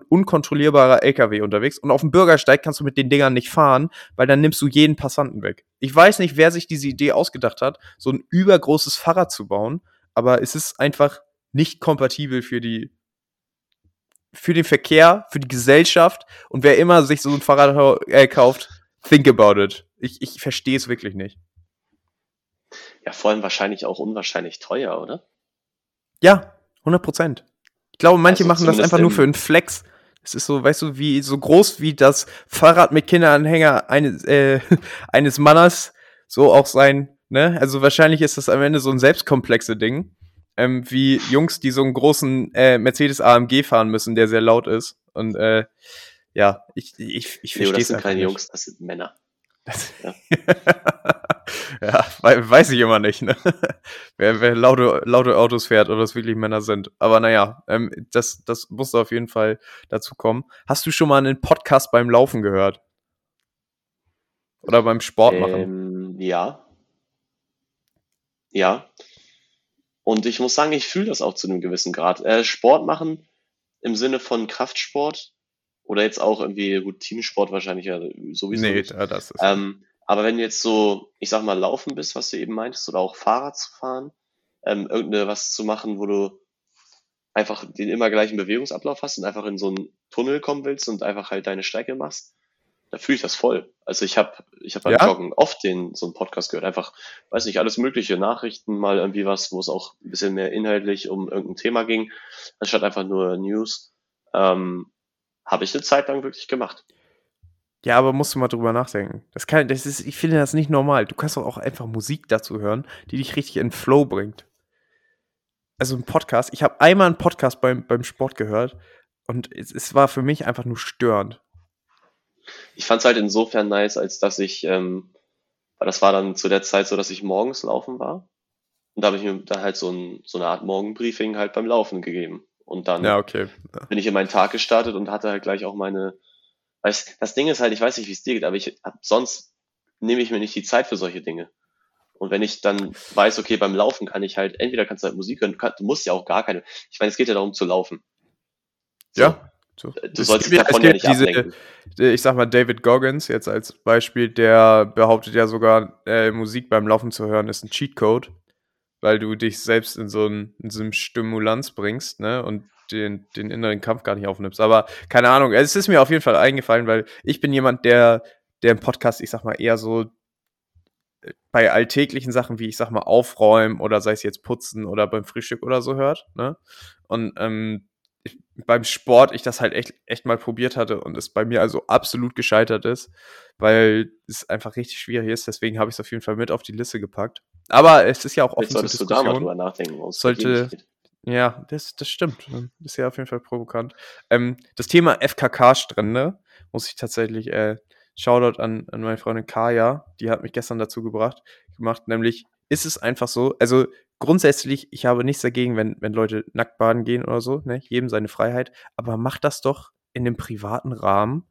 unkontrollierbarer LKW unterwegs und auf dem Bürgersteig kannst du mit den Dingern nicht fahren, weil dann nimmst du jeden Passanten weg. Ich weiß nicht, wer sich diese Idee ausgedacht hat, so ein übergroßes Fahrrad zu bauen, aber es ist einfach nicht kompatibel für die für den Verkehr, für die Gesellschaft und wer immer sich so ein Fahrrad äh, kauft, think about it. Ich, ich verstehe es wirklich nicht. Ja, vor allem wahrscheinlich auch unwahrscheinlich teuer, oder? Ja, 100 Prozent. Ich glaube, manche also machen das einfach nur für einen Flex. Es ist so, weißt du, wie so groß wie das Fahrrad mit Kinderanhänger eines, äh, *laughs* eines Mannes so auch sein Ne? Also wahrscheinlich ist das am Ende so ein selbstkomplexe Ding. Ähm, wie Jungs, die so einen großen äh, Mercedes AMG fahren müssen, der sehr laut ist. Und äh, ja, ich, ich, ich verstehe es. Das sind keine nicht. Jungs, das sind Männer. Das, ja. *laughs* ja, weiß ich immer nicht, ne? *laughs* wer, wer laute, laute Autos fährt oder es wirklich Männer sind. Aber naja, ähm, das, das muss auf jeden Fall dazu kommen. Hast du schon mal einen Podcast beim Laufen gehört? Oder beim Sport machen? Ähm, ja, ja. Und ich muss sagen, ich fühle das auch zu einem gewissen Grad. Äh, Sport machen im Sinne von Kraftsport oder jetzt auch irgendwie Routinesport wahrscheinlich ja sowieso. Nee, nicht. das ist. Ähm, aber wenn du jetzt so, ich sag mal, laufen bist, was du eben meintest, oder auch Fahrrad zu fahren, ähm, irgendeine was zu machen, wo du einfach den immer gleichen Bewegungsablauf hast und einfach in so einen Tunnel kommen willst und einfach halt deine Strecke machst, da fühle ich das voll. Also ich habe ich hab beim ja? Joggen oft den so einen Podcast gehört, einfach, weiß nicht, alles mögliche, Nachrichten, mal irgendwie was, wo es auch ein bisschen mehr inhaltlich um irgendein Thema ging, anstatt einfach nur News. Ähm, habe ich eine Zeit lang wirklich gemacht. Ja, aber musst du mal drüber nachdenken. Das kann, das ist, ich finde das nicht normal. Du kannst doch auch einfach Musik dazu hören, die dich richtig in Flow bringt. Also ein Podcast. Ich habe einmal einen Podcast beim, beim Sport gehört und es, es war für mich einfach nur störend. Ich fand es halt insofern nice, als dass ich, ähm, weil das war dann zu der Zeit so, dass ich morgens laufen war. Und da habe ich mir dann halt so, ein, so eine Art Morgenbriefing halt beim Laufen gegeben. Und dann ja, okay. ja. bin ich in meinen Tag gestartet und hatte halt gleich auch meine. Weißt, das Ding ist halt, ich weiß nicht, wie es dir geht, aber ich hab, sonst nehme ich mir nicht die Zeit für solche Dinge. Und wenn ich dann weiß, okay, beim Laufen kann ich halt, entweder kannst du halt Musik hören, du, kannst, du musst ja auch gar keine. Ich meine, es geht ja darum zu laufen. So. Ja. So. Du sollst dich davon ja nicht diese, ablenken. Ich sag mal, David Goggins jetzt als Beispiel, der behauptet ja sogar, äh, Musik beim Laufen zu hören ist ein Cheatcode, weil du dich selbst in so, ein, in so eine Stimulanz bringst, ne, und den, den inneren Kampf gar nicht aufnimmst. Aber keine Ahnung, es ist mir auf jeden Fall eingefallen, weil ich bin jemand, der, der im Podcast, ich sag mal, eher so äh, bei alltäglichen Sachen wie, ich sag mal, aufräumen oder sei es jetzt putzen oder beim Frühstück oder so hört, ne, und ähm, ich, beim Sport ich das halt echt, echt mal probiert hatte und es bei mir also absolut gescheitert ist, weil es einfach richtig schwierig ist. Deswegen habe ich es auf jeden Fall mit auf die Liste gepackt. Aber es ist ja auch offen Jetzt solltest du da mal drüber nachdenken. Sollte, ja, das, das stimmt. Ist ja auf jeden Fall provokant. Ähm, das Thema FKK-Strände muss ich tatsächlich, äh, Shoutout an, an meine Freundin Kaya, die hat mich gestern dazu gebracht, gemacht, nämlich ist es einfach so, also grundsätzlich, ich habe nichts dagegen, wenn, wenn Leute nackt baden gehen oder so, ne? jedem seine Freiheit, aber macht das doch in dem privaten Rahmen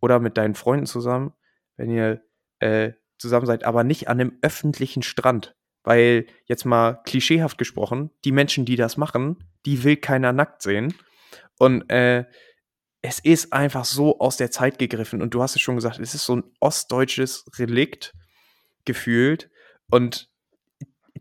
oder mit deinen Freunden zusammen, wenn ihr äh, zusammen seid, aber nicht an einem öffentlichen Strand. Weil, jetzt mal klischeehaft gesprochen, die Menschen, die das machen, die will keiner nackt sehen. Und äh, es ist einfach so aus der Zeit gegriffen. Und du hast es schon gesagt, es ist so ein ostdeutsches Relikt gefühlt. Und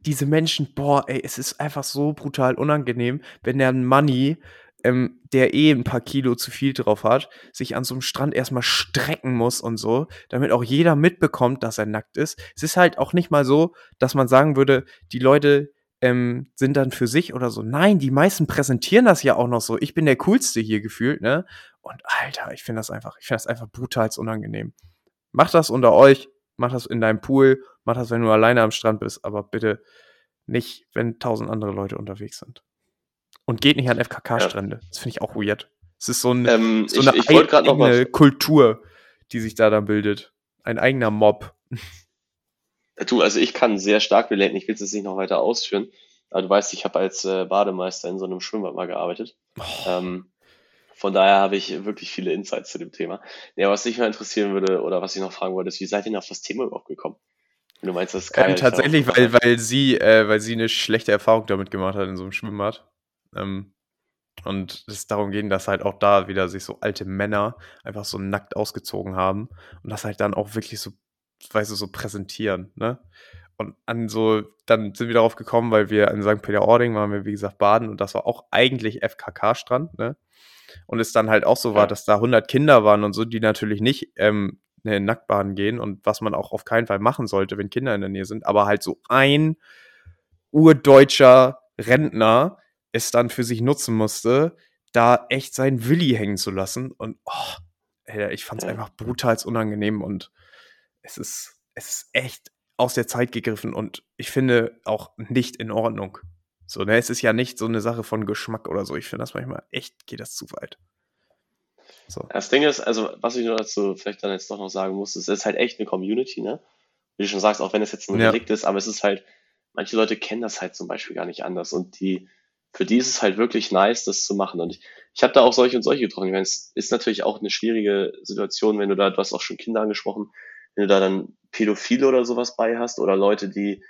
diese Menschen, boah, ey, es ist einfach so brutal unangenehm, wenn der Money, ähm, der eh ein paar Kilo zu viel drauf hat, sich an so einem Strand erstmal strecken muss und so, damit auch jeder mitbekommt, dass er nackt ist. Es ist halt auch nicht mal so, dass man sagen würde, die Leute ähm, sind dann für sich oder so. Nein, die meisten präsentieren das ja auch noch so. Ich bin der Coolste hier gefühlt, ne? Und Alter, ich finde das einfach, ich finde das einfach brutal unangenehm. Macht das unter euch, mach das in deinem Pool, mach das, wenn du alleine am Strand bist, aber bitte nicht, wenn tausend andere Leute unterwegs sind. Und geht nicht an FKK-Strände. Ja. Das finde ich auch weird. Es ist so, ein, ähm, so eine ich, ich eigene Kultur, die sich da dann bildet. Ein eigener Mob. Du, also ich kann sehr stark relaten, ich will es jetzt nicht noch weiter ausführen, aber du weißt, ich habe als äh, Bademeister in so einem Schwimmbad mal gearbeitet. Oh. Ähm, von daher habe ich wirklich viele Insights zu dem Thema. Ja, was mich mal interessieren würde oder was ich noch fragen wollte, ist, wie seid ihr auf das Thema überhaupt gekommen? Wenn du meinst, das ist. Ähm, tatsächlich, weil, weil, sie, äh, weil sie eine schlechte Erfahrung damit gemacht hat in so einem Schwimmbad. Ähm, und es darum ging, dass halt auch da wieder sich so alte Männer einfach so nackt ausgezogen haben und das halt dann auch wirklich so, weißt du, so präsentieren, ne? Und an so, dann sind wir darauf gekommen, weil wir in St. Peter-Ording waren wir, wie gesagt, baden und das war auch eigentlich FKK-Strand, ne? Und es dann halt auch so war, dass da 100 Kinder waren und so, die natürlich nicht ähm, in den Nacktbahn gehen und was man auch auf keinen Fall machen sollte, wenn Kinder in der Nähe sind, aber halt so ein urdeutscher Rentner es dann für sich nutzen musste, da echt seinen Willi hängen zu lassen und oh, ey, ich fand es einfach brutal unangenehm und es ist, es ist echt aus der Zeit gegriffen und ich finde auch nicht in Ordnung. So, ne, es ist ja nicht so eine Sache von Geschmack oder so. Ich finde das manchmal echt, geht das zu weit. So. Das Ding ist, also, was ich nur dazu vielleicht dann jetzt doch noch sagen muss, es ist halt echt eine Community, ne? Wie du schon sagst, auch wenn es jetzt ein ja. Relikt ist, aber es ist halt, manche Leute kennen das halt zum Beispiel gar nicht anders und die, für die ist es halt wirklich nice, das zu machen. Und ich, ich habe da auch solche und solche getroffen. Ich meine, es ist natürlich auch eine schwierige Situation, wenn du da, du hast auch schon Kinder angesprochen, wenn du da dann Pädophile oder sowas bei hast oder Leute, die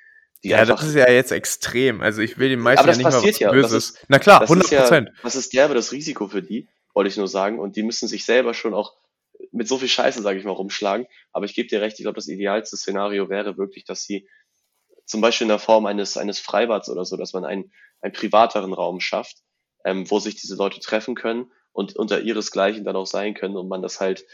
ja, einfach, das ist ja jetzt extrem. Also ich will den meisten ja nicht mal was ja. Böses. Ist, Na klar, 100 Prozent. Das, ja, das ist derbe das Risiko für die, wollte ich nur sagen. Und die müssen sich selber schon auch mit so viel Scheiße, sage ich mal, rumschlagen. Aber ich gebe dir recht, ich glaube, das idealste Szenario wäre wirklich, dass sie zum Beispiel in der Form eines, eines Freibads oder so, dass man einen, einen privateren Raum schafft, ähm, wo sich diese Leute treffen können und unter ihresgleichen dann auch sein können und man das halt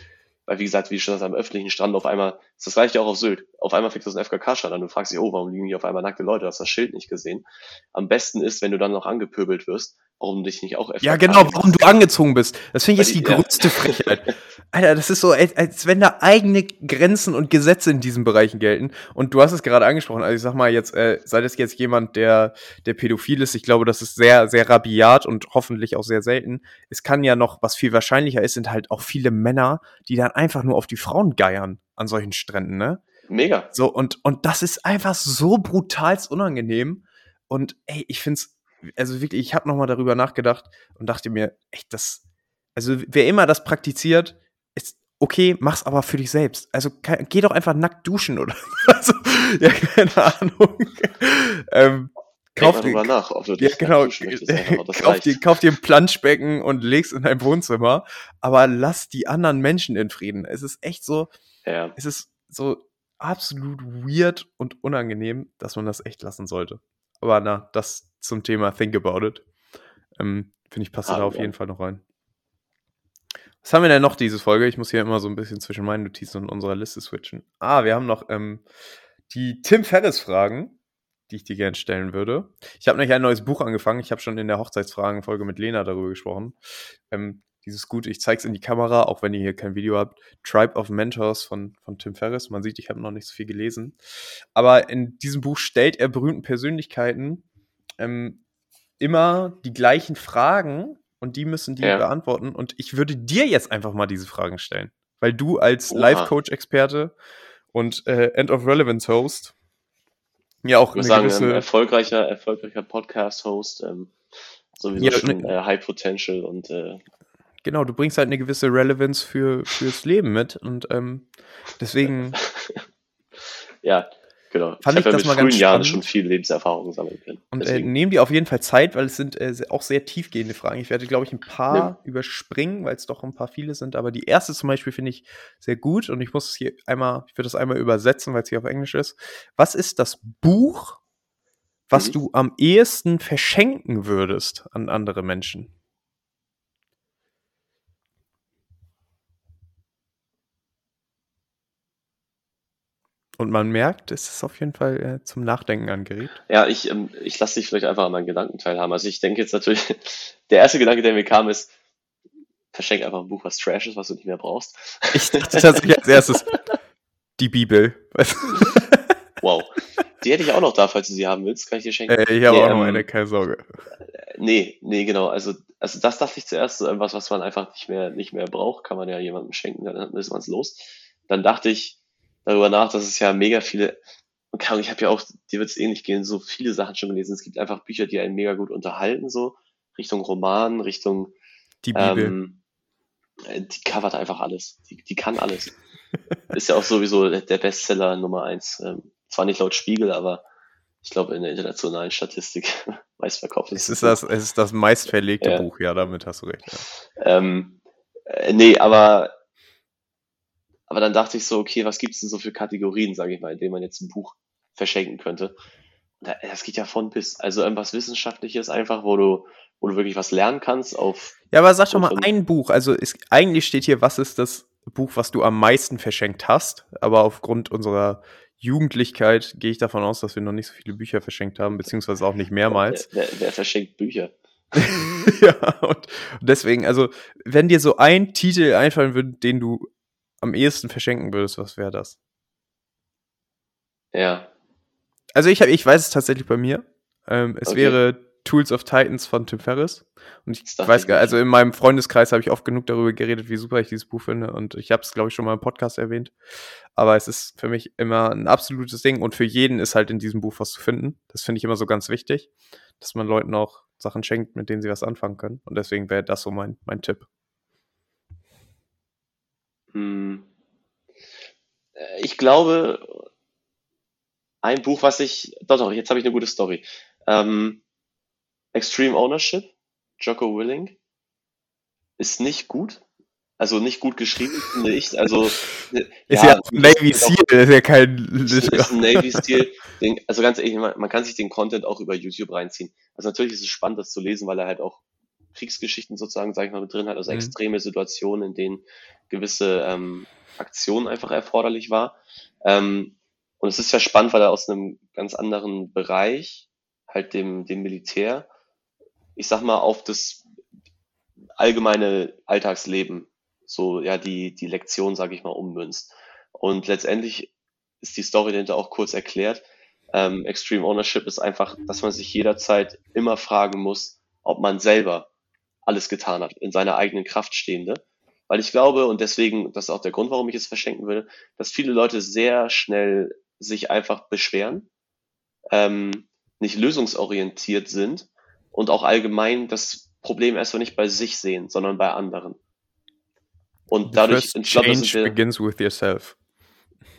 weil, wie gesagt, wie schon das am öffentlichen Strand auf einmal, ist das gleiche auch auf Sylt. Auf einmal fängst du ein FKK-Strand an und fragst dich, oh, warum liegen hier auf einmal nackte Leute? Du hast das Schild nicht gesehen. Am besten ist, wenn du dann noch angepöbelt wirst, warum du dich nicht auch FKK Ja, genau, warum du angezogen bist. Das finde ich ist die ja. größte Frechheit. *laughs* Alter, das ist so, als, als wenn da eigene Grenzen und Gesetze in diesen Bereichen gelten. Und du hast es gerade angesprochen. Also ich sag mal jetzt, äh, sei das jetzt jemand, der, der pädophil ist, ich glaube, das ist sehr, sehr rabiat und hoffentlich auch sehr selten. Es kann ja noch, was viel wahrscheinlicher ist, sind halt auch viele Männer, die dann einfach nur auf die Frauen geiern an solchen Stränden, ne? Mega. So, und, und das ist einfach so brutal unangenehm. Und ey, ich find's, also wirklich, ich habe nochmal darüber nachgedacht und dachte mir, echt, das, also wer immer das praktiziert, okay, mach's aber für dich selbst. Also geh doch einfach nackt duschen oder *laughs* also, ja, keine Ahnung. *laughs* ähm, kauf dir, nach, ja, genau, *laughs* kauf, dir, kauf dir ein Planschbecken und legst in dein Wohnzimmer, aber lass die anderen Menschen in Frieden. Es ist echt so, ja. es ist so absolut weird und unangenehm, dass man das echt lassen sollte. Aber na, das zum Thema Think About It. Ähm, Finde ich, passt ah, da auf ja. jeden Fall noch rein. Was haben wir denn noch diese Folge? Ich muss hier immer so ein bisschen zwischen meinen Notizen und unserer Liste switchen. Ah, wir haben noch ähm, die Tim Ferris-Fragen, die ich dir gerne stellen würde. Ich habe nämlich ein neues Buch angefangen. Ich habe schon in der Hochzeitsfragen-Folge mit Lena darüber gesprochen. Ähm, dieses Gute, ich zeige es in die Kamera, auch wenn ihr hier kein Video habt. Tribe of Mentors von, von Tim Ferriss. Man sieht, ich habe noch nicht so viel gelesen. Aber in diesem Buch stellt er berühmten Persönlichkeiten ähm, immer die gleichen Fragen und die müssen die ja. beantworten. Und ich würde dir jetzt einfach mal diese Fragen stellen. Weil du als Life-Coach-Experte und äh, End of Relevance Host ja auch ich eine sagen, gewisse... ein erfolgreicher, erfolgreicher Podcast-Host, ähm, sowieso ja, schon ne, äh, High Potential und äh, genau, du bringst halt eine gewisse Relevance für, fürs Leben mit und ähm, deswegen. *laughs* ja, Genau. Fand ich, ich das ja mal ganz Jahren schon viel Lebenserfahrung sammeln können. Und äh, nehmen die auf jeden Fall Zeit, weil es sind äh, auch sehr tiefgehende Fragen. Ich werde, glaube ich, ein paar ja. überspringen, weil es doch ein paar viele sind. Aber die erste zum Beispiel finde ich sehr gut und ich muss es hier einmal, ich würde das einmal übersetzen, weil es hier auf Englisch ist. Was ist das Buch, was mhm. du am ehesten verschenken würdest an andere Menschen? Und man merkt, es ist auf jeden Fall äh, zum Nachdenken angeregt. Ja, ich, ähm, ich lasse dich vielleicht einfach an meinen Gedanken teilhaben. Also ich denke jetzt natürlich, *laughs* der erste Gedanke, der mir kam, ist, verschenk einfach ein Buch, was Trash ist, was du nicht mehr brauchst. Ich dachte tatsächlich als erstes die Bibel. *laughs* wow. Die hätte ich auch noch da, falls du sie haben willst, kann ich dir schenken. Äh, ich habe nee, auch noch ähm, eine, keine Sorge. Nee, nee, genau. Also, also das dachte ich zuerst, so etwas, was man einfach nicht mehr, nicht mehr braucht, kann man ja jemandem schenken, dann ist man es los. Dann dachte ich, darüber nach, dass es ja mega viele, und ich habe ja auch, dir wird es ähnlich gehen, so viele Sachen schon gelesen. Es gibt einfach Bücher, die einen mega gut unterhalten, so Richtung Roman, Richtung die Bibel. Ähm, äh, die covert einfach alles. Die, die kann alles. *laughs* ist ja auch sowieso der Bestseller Nummer eins. Ähm, zwar nicht laut Spiegel, aber ich glaube in der internationalen Statistik *laughs* meistverkauft ist. Es ist das, es ist das meistverlegte ja. Buch, ja, damit hast du recht. Ja. Ähm, äh, nee, aber aber dann dachte ich so, okay, was gibt's denn so für Kategorien, sage ich mal, in denen man jetzt ein Buch verschenken könnte? Das geht ja von bis. Also irgendwas Wissenschaftliches einfach, wo du, wo du wirklich was lernen kannst auf. Ja, aber sag doch mal ein Buch. Also ist, eigentlich steht hier, was ist das Buch, was du am meisten verschenkt hast? Aber aufgrund unserer Jugendlichkeit gehe ich davon aus, dass wir noch nicht so viele Bücher verschenkt haben, beziehungsweise auch nicht mehrmals. Wer, wer, wer verschenkt Bücher? *laughs* ja, und deswegen, also, wenn dir so ein Titel einfallen würde, den du am ehesten verschenken würdest, was wäre das? Ja. Also ich, hab, ich weiß es tatsächlich bei mir. Ähm, es okay. wäre Tools of Titans von Tim Ferriss. Und ich weiß gar also in meinem Freundeskreis habe ich oft genug darüber geredet, wie super ich dieses Buch finde. Und ich habe es, glaube ich, schon mal im Podcast erwähnt. Aber es ist für mich immer ein absolutes Ding. Und für jeden ist halt in diesem Buch was zu finden. Das finde ich immer so ganz wichtig, dass man Leuten auch Sachen schenkt, mit denen sie was anfangen können. Und deswegen wäre das so mein, mein Tipp. Hm. Äh, ich glaube, ein Buch, was ich, doch, doch, jetzt habe ich eine gute Story. Ähm, Extreme Ownership, Jocko Willing, ist nicht gut. Also nicht gut geschrieben, finde ich. Also, *laughs* ist ja, ja Navy Seal, ist ja kein. Ist, ist ein *laughs* Navy Seal. Also ganz ehrlich, man, man kann sich den Content auch über YouTube reinziehen. Also natürlich ist es spannend, das zu lesen, weil er halt auch Kriegsgeschichten sozusagen, sage ich mal, mit drin hat, also mhm. extreme Situationen, in denen gewisse ähm, Aktionen einfach erforderlich war. Ähm, und es ist ja spannend, weil er aus einem ganz anderen Bereich, halt dem, dem Militär, ich sag mal, auf das allgemeine Alltagsleben, so ja die, die Lektion, sage ich mal, ummünzt. Und letztendlich ist die Story dahinter auch kurz erklärt. Ähm, Extreme Ownership ist einfach, dass man sich jederzeit immer fragen muss, ob man selber alles getan hat, in seiner eigenen Kraft stehende. Weil ich glaube, und deswegen, das ist auch der Grund, warum ich es verschenken würde, dass viele Leute sehr schnell sich einfach beschweren, ähm, nicht lösungsorientiert sind und auch allgemein das Problem erstmal nicht bei sich sehen, sondern bei anderen. Und dadurch, ich glaube, das wir, begins with yourself.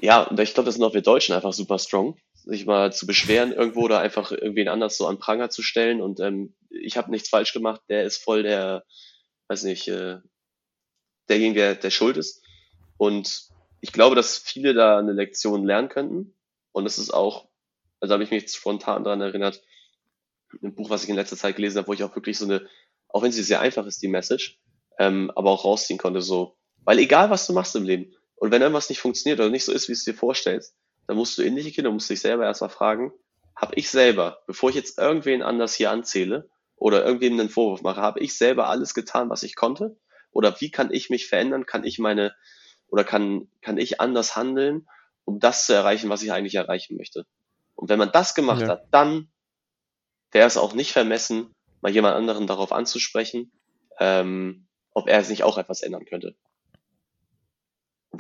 Ja, und ich glaube, das sind auch wir Deutschen einfach super strong, sich mal zu beschweren irgendwo oder einfach irgendwen anders so an Pranger zu stellen und ähm, ich habe nichts falsch gemacht, der ist voll der, weiß nicht, äh, derjenige, der, der schuld ist. Und ich glaube, dass viele da eine Lektion lernen könnten. Und es ist auch, also habe ich mich jetzt spontan daran erinnert, ein Buch, was ich in letzter Zeit gelesen habe, wo ich auch wirklich so eine, auch wenn sie sehr einfach ist, die Message, ähm, aber auch rausziehen konnte, so, weil egal was du machst im Leben, und wenn irgendwas nicht funktioniert oder nicht so ist, wie du es dir vorstellst, dann musst du in dich gehen und musst dich selber erstmal fragen, habe ich selber, bevor ich jetzt irgendwen anders hier anzähle oder irgendwem einen Vorwurf mache, habe ich selber alles getan, was ich konnte? Oder wie kann ich mich verändern? Kann ich meine, oder kann, kann ich anders handeln, um das zu erreichen, was ich eigentlich erreichen möchte? Und wenn man das gemacht ja. hat, dann wäre es auch nicht vermessen, mal jemand anderen darauf anzusprechen, ähm, ob er sich auch etwas ändern könnte.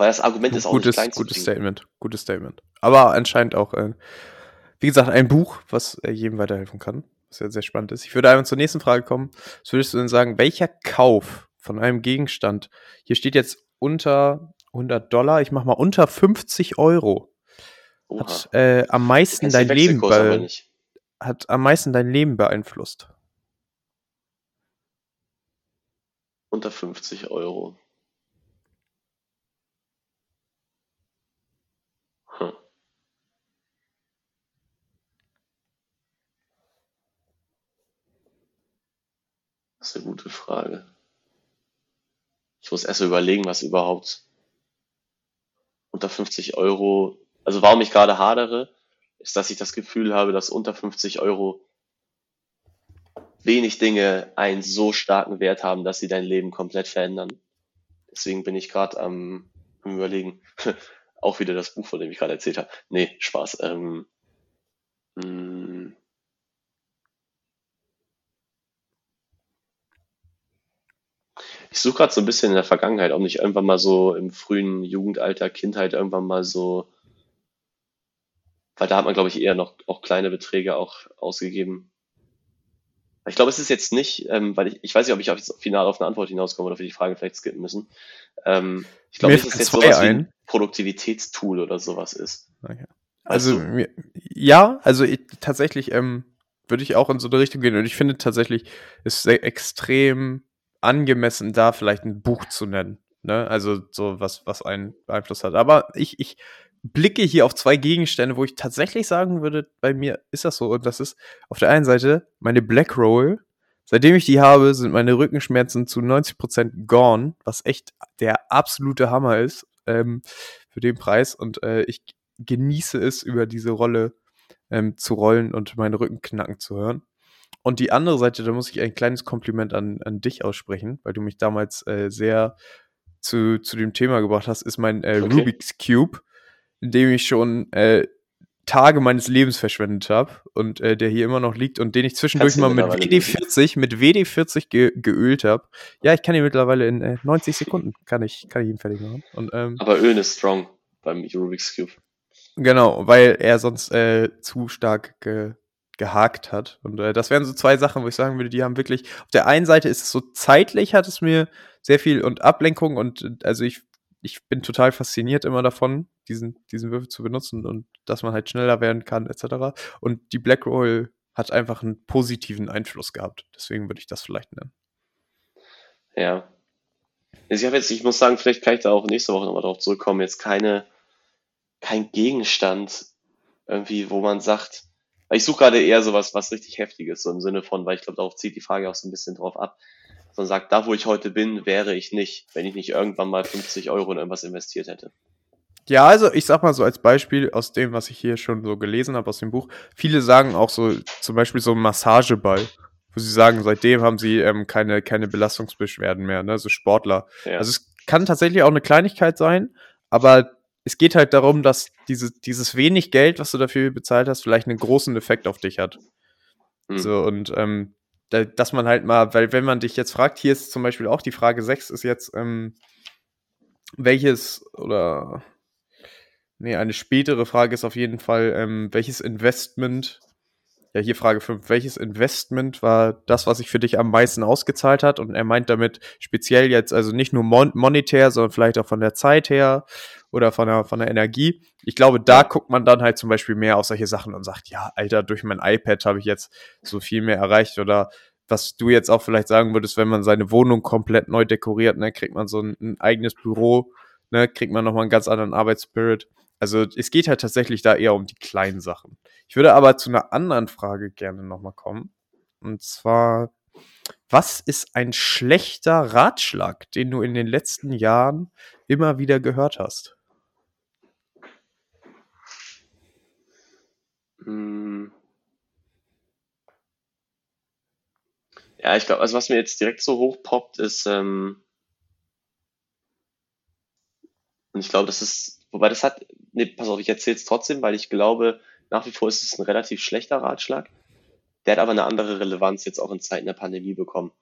Weil das Argument ist auch gutes, nicht klein Gutes Statement, gutes Statement. Aber anscheinend auch, äh, wie gesagt, ein Buch, was äh, jedem weiterhelfen kann, was ja sehr spannend ist. Ich würde einmal zur nächsten Frage kommen. Was würdest du denn sagen, welcher Kauf von einem Gegenstand. Hier steht jetzt unter 100 Dollar, ich mach mal unter 50 Euro. Oha. Hat äh, am meisten dein Leben be hat am meisten dein Leben beeinflusst. Unter 50 Euro. Ist eine gute Frage. Ich muss erst mal überlegen, was überhaupt unter 50 Euro, also warum ich gerade hadere, ist, dass ich das Gefühl habe, dass unter 50 Euro wenig Dinge einen so starken Wert haben, dass sie dein Leben komplett verändern. Deswegen bin ich gerade am, überlegen, *laughs* auch wieder das Buch, von dem ich gerade erzählt habe. Nee, Spaß. Ähm, mh, ich suche gerade so ein bisschen in der Vergangenheit, ob nicht irgendwann mal so im frühen Jugendalter, Kindheit irgendwann mal so, weil da hat man, glaube ich, eher noch auch kleine Beträge auch ausgegeben. Ich glaube, es ist jetzt nicht, ähm, weil ich, ich weiß nicht, ob ich auf, final auf eine Antwort hinauskomme oder ob wir die Frage vielleicht skippen müssen. Ähm, ich glaube es fallen jetzt sowas wie ein ein. Produktivitätstool oder sowas ist. Okay. Also mir, ja, also ich, tatsächlich ähm, würde ich auch in so eine Richtung gehen und ich finde tatsächlich ist extrem angemessen da vielleicht ein Buch zu nennen, ne? Also so was was einen beeinflusst hat. Aber ich ich blicke hier auf zwei Gegenstände, wo ich tatsächlich sagen würde, bei mir ist das so und das ist auf der einen Seite meine Black Roll. Seitdem ich die habe, sind meine Rückenschmerzen zu 90% gone, was echt der absolute Hammer ist ähm, für den Preis und äh, ich genieße es, über diese Rolle ähm, zu rollen und meinen Rücken knacken zu hören. Und die andere Seite, da muss ich ein kleines Kompliment an, an dich aussprechen, weil du mich damals äh, sehr zu, zu dem Thema gebracht hast, ist mein äh, Okay. Rubik's Cube, in dem ich schon äh, Tage meines Lebens verschwendet habe und äh, der hier immer noch liegt und den ich zwischendurch mal mit mittlerweile lösen? WD40, mit WD40 ge geölt habe. Ja, ich kann ihn mittlerweile in äh, 90 Sekunden kann ich, kann ich ihn fertig machen. Und ähm, Aber Öl ist strong beim Rubik's Cube. Genau, weil er sonst äh, zu stark ge gehakt hat. Und äh, das wären so zwei Sachen, wo ich sagen würde, die haben wirklich, auf der einen Seite ist es so zeitlich, hat es mir sehr viel und Ablenkung und äh, also ich, ich bin total fasziniert immer davon, diesen, diesen Würfel zu benutzen und dass man halt schneller werden kann, etc. Und die Black Roll hat einfach einen positiven Einfluss gehabt. Deswegen würde ich das vielleicht nennen. Ja. Also ich habe jetzt, ich muss sagen, vielleicht kann ich da auch nächste Woche nochmal drauf zurückkommen, jetzt keine, kein Gegenstand irgendwie, wo man sagt, weil ich suche gerade eher sowas, was richtig heftiges, so im Sinne von, weil ich glaube, darauf zieht die Frage auch so ein bisschen drauf ab, dass man sagt, da wo ich heute bin, wäre ich nicht, wenn ich nicht irgendwann mal 50 Euro in irgendwas investiert hätte. Ja, also ich sag mal so als Beispiel aus dem, was ich hier schon so gelesen habe aus dem Buch. Viele sagen auch so, zum Beispiel so ein Massageball, wo sie sagen, seitdem haben sie ähm, keine, keine Belastungsbeschwerden mehr, ne? So Sportler. Ja. Also es kann tatsächlich auch eine Kleinigkeit sein, aber es geht halt darum, dass diese, dieses wenig Geld, was du dafür bezahlt hast, vielleicht einen großen Effekt auf dich hat. Hm. So, und ähm, da, dass man halt mal, weil wenn man dich jetzt fragt, hier ist zum Beispiel auch die Frage 6 ist jetzt, ähm, welches oder nee, eine spätere Frage ist auf jeden Fall, ähm, welches Investment, ja hier Frage 5, welches Investment war das, was sich für dich am meisten ausgezahlt hat? Und er meint damit speziell jetzt, also nicht nur mon monetär, sondern vielleicht auch von der Zeit her oder von der, von der Energie. Ich glaube, da guckt man dann halt zum Beispiel mehr auf solche Sachen und sagt, ja, Alter, durch mein iPad habe ich jetzt so viel mehr erreicht oder was du jetzt auch vielleicht sagen würdest, wenn man seine Wohnung komplett neu dekoriert, ne, kriegt man so ein, ein eigenes Büro, ne, kriegt man nochmal einen ganz anderen Arbeitsspirit. Also es geht halt tatsächlich da eher um die kleinen Sachen. Ich würde aber zu einer anderen Frage gerne nochmal kommen. Und zwar, was ist ein schlechter Ratschlag, den du in den letzten Jahren immer wieder gehört hast? Ja, ich glaube, also was mir jetzt direkt so hochpoppt, ist, ähm, und ich glaube, das ist, wobei das hat, nee, pass auf, ich erzähle es trotzdem, weil ich glaube, nach wie vor ist es ein relativ schlechter Ratschlag. Der hat aber eine andere Relevanz jetzt auch in Zeiten der Pandemie bekommen.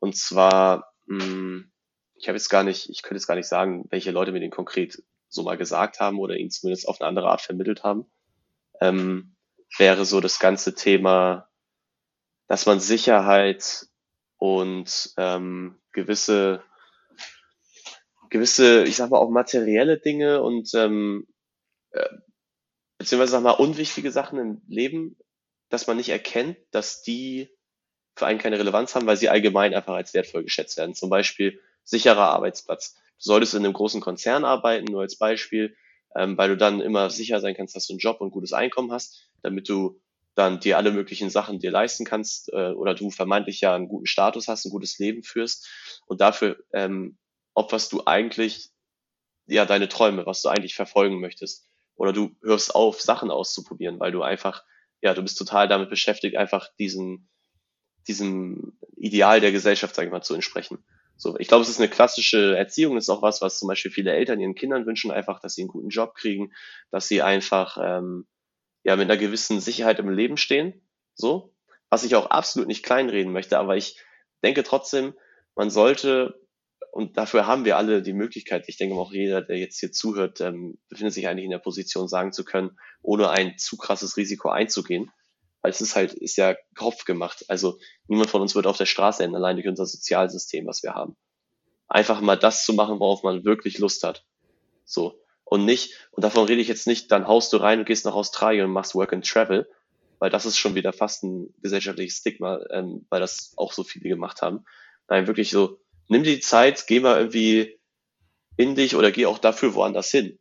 Und zwar, mh, ich habe jetzt gar nicht, ich könnte jetzt gar nicht sagen, welche Leute mir den konkret so mal gesagt haben oder ihn zumindest auf eine andere Art vermittelt haben. Ähm, wäre so das ganze Thema, dass man Sicherheit und ähm, gewisse gewisse, ich sag mal, auch materielle Dinge und ähm, äh, beziehungsweise sag mal unwichtige Sachen im Leben, dass man nicht erkennt, dass die für einen keine Relevanz haben, weil sie allgemein einfach als wertvoll geschätzt werden. Zum Beispiel sicherer Arbeitsplatz. Du solltest in einem großen Konzern arbeiten, nur als Beispiel, ähm, weil du dann immer sicher sein kannst, dass du einen Job und gutes Einkommen hast, damit du dann dir alle möglichen Sachen dir leisten kannst äh, oder du vermeintlich ja einen guten Status hast, ein gutes Leben führst. Und dafür ähm, opferst du eigentlich ja deine Träume, was du eigentlich verfolgen möchtest. Oder du hörst auf, Sachen auszuprobieren, weil du einfach ja, du bist total damit beschäftigt, einfach diesen diesem Ideal der Gesellschaft, sage ich mal, zu entsprechen. So, ich glaube, es ist eine klassische Erziehung, ist auch was, was zum Beispiel viele Eltern ihren Kindern wünschen, einfach, dass sie einen guten Job kriegen, dass sie einfach ähm, ja mit einer gewissen Sicherheit im Leben stehen. So, was ich auch absolut nicht kleinreden möchte, aber ich denke trotzdem, man sollte, und dafür haben wir alle die Möglichkeit, ich denke auch jeder, der jetzt hier zuhört, ähm, befindet sich eigentlich in der Position, sagen zu können, ohne ein zu krasses Risiko einzugehen. Weil es ist halt, ist ja Kopf gemacht. Also niemand von uns wird auf der Straße enden, allein durch unser Sozialsystem, was wir haben. Einfach mal das zu machen, worauf man wirklich Lust hat. So. Und nicht, und davon rede ich jetzt nicht, dann haust du rein und gehst nach Australien und machst Work and Travel, weil das ist schon wieder fast ein gesellschaftliches Stigma, ähm, weil das auch so viele gemacht haben. Nein, wirklich so, nimm die Zeit, geh mal irgendwie in dich oder geh auch dafür woanders hin,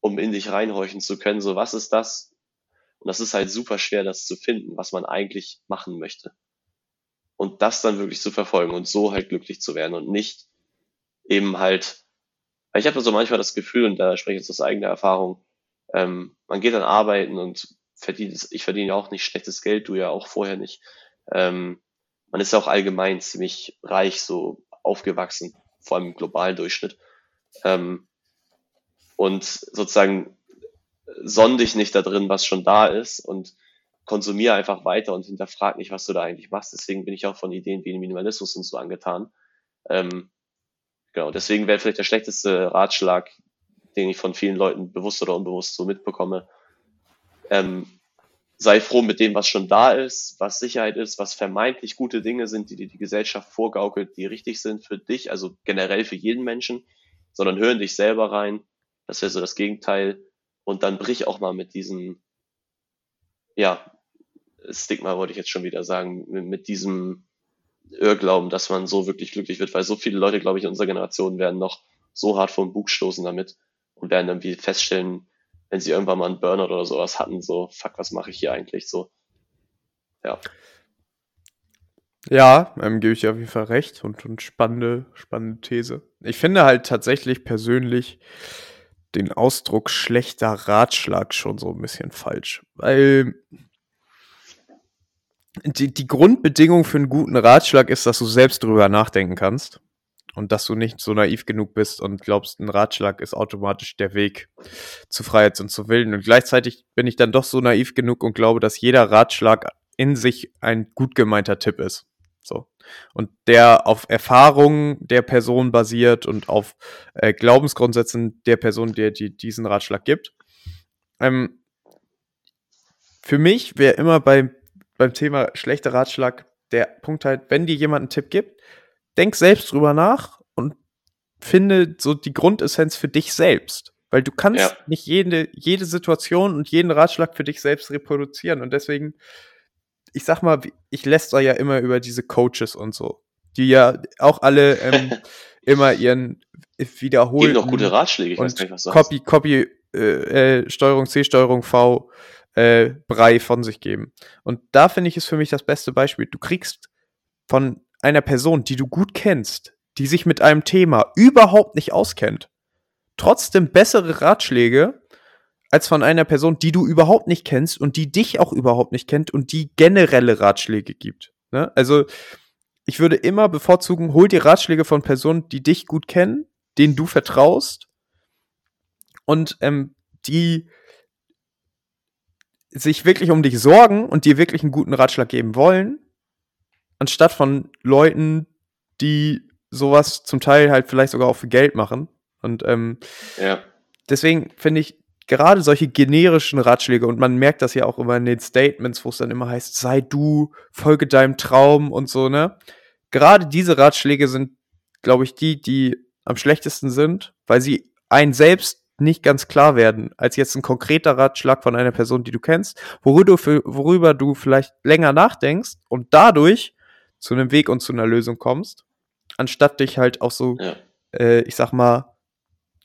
um in dich reinhorchen zu können. So, was ist das, und das ist halt super schwer, das zu finden, was man eigentlich machen möchte. Und das dann wirklich zu verfolgen und so halt glücklich zu werden und nicht eben halt, ich habe so manchmal das Gefühl, und da spreche ich jetzt aus eigener Erfahrung, ähm, man geht dann arbeiten und verdient, ich verdiene auch nicht schlechtes Geld, du ja auch vorher nicht. Ähm, man ist auch allgemein ziemlich reich, so aufgewachsen, vor allem im globalen Durchschnitt. Ähm, und sozusagen sonn dich nicht da drin, was schon da ist und konsumiere einfach weiter und hinterfrag nicht, was du da eigentlich machst. Deswegen bin ich auch von Ideen wie Minimalismus und so angetan. Ähm, genau, deswegen wäre vielleicht der schlechteste Ratschlag, den ich von vielen Leuten bewusst oder unbewusst so mitbekomme. Ähm, sei froh mit dem, was schon da ist, was Sicherheit ist, was vermeintlich gute Dinge sind, die dir die Gesellschaft vorgaukelt, die richtig sind für dich, also generell für jeden Menschen, sondern hör in dich selber rein. Das wäre so das Gegenteil und dann brich auch mal mit diesem, ja, Stigma wollte ich jetzt schon wieder sagen, mit diesem Irrglauben, dass man so wirklich glücklich wird, weil so viele Leute, glaube ich, in unserer Generation werden noch so hart vom Bug stoßen damit und werden irgendwie feststellen, wenn sie irgendwann mal einen Burnout oder sowas hatten, so, fuck, was mache ich hier eigentlich so? Ja. Ja, ähm, gebe ich dir auf jeden Fall recht und, und spannende, spannende These. Ich finde halt tatsächlich persönlich, den Ausdruck schlechter Ratschlag schon so ein bisschen falsch. Weil die, die Grundbedingung für einen guten Ratschlag ist, dass du selbst drüber nachdenken kannst. Und dass du nicht so naiv genug bist und glaubst, ein Ratschlag ist automatisch der Weg zu Freiheit und zu Willen. Und gleichzeitig bin ich dann doch so naiv genug und glaube, dass jeder Ratschlag in sich ein gut gemeinter Tipp ist. So. Und der auf Erfahrungen der Person basiert und auf äh, Glaubensgrundsätzen der Person, der die diesen Ratschlag gibt. Ähm, für mich wäre immer bei, beim Thema schlechter Ratschlag der Punkt halt, wenn dir jemand einen Tipp gibt, denk selbst drüber nach und finde so die Grundessenz für dich selbst. Weil du kannst ja. nicht jede, jede Situation und jeden Ratschlag für dich selbst reproduzieren. Und deswegen ich sag mal, ich lässt ja immer über diese Coaches und so, die ja auch alle ähm, *laughs* immer ihren wiederholen. Geben noch gute Ratschläge, ich weiß gar nicht, was du Copy. Copy, äh, äh, Steuerung C, Steuerung V, äh, Brei von sich geben. Und da finde ich es für mich das beste Beispiel. Du kriegst von einer Person, die du gut kennst, die sich mit einem Thema überhaupt nicht auskennt, trotzdem bessere Ratschläge, als von einer Person, die du überhaupt nicht kennst und die dich auch überhaupt nicht kennt und die generelle Ratschläge gibt. Ne? Also ich würde immer bevorzugen, hol dir Ratschläge von Personen, die dich gut kennen, denen du vertraust und ähm, die sich wirklich um dich sorgen und dir wirklich einen guten Ratschlag geben wollen, anstatt von Leuten, die sowas zum Teil halt vielleicht sogar auch für Geld machen. Und ähm, ja. deswegen finde ich, gerade solche generischen Ratschläge, und man merkt das ja auch immer in den Statements, wo es dann immer heißt, sei du, folge deinem Traum und so, ne? Gerade diese Ratschläge sind, glaube ich, die, die am schlechtesten sind, weil sie einen selbst nicht ganz klar werden, als jetzt ein konkreter Ratschlag von einer Person, die du kennst, worüber du, worüber du vielleicht länger nachdenkst und dadurch zu einem Weg und zu einer Lösung kommst, anstatt dich halt auch so, ja. äh, ich sag mal,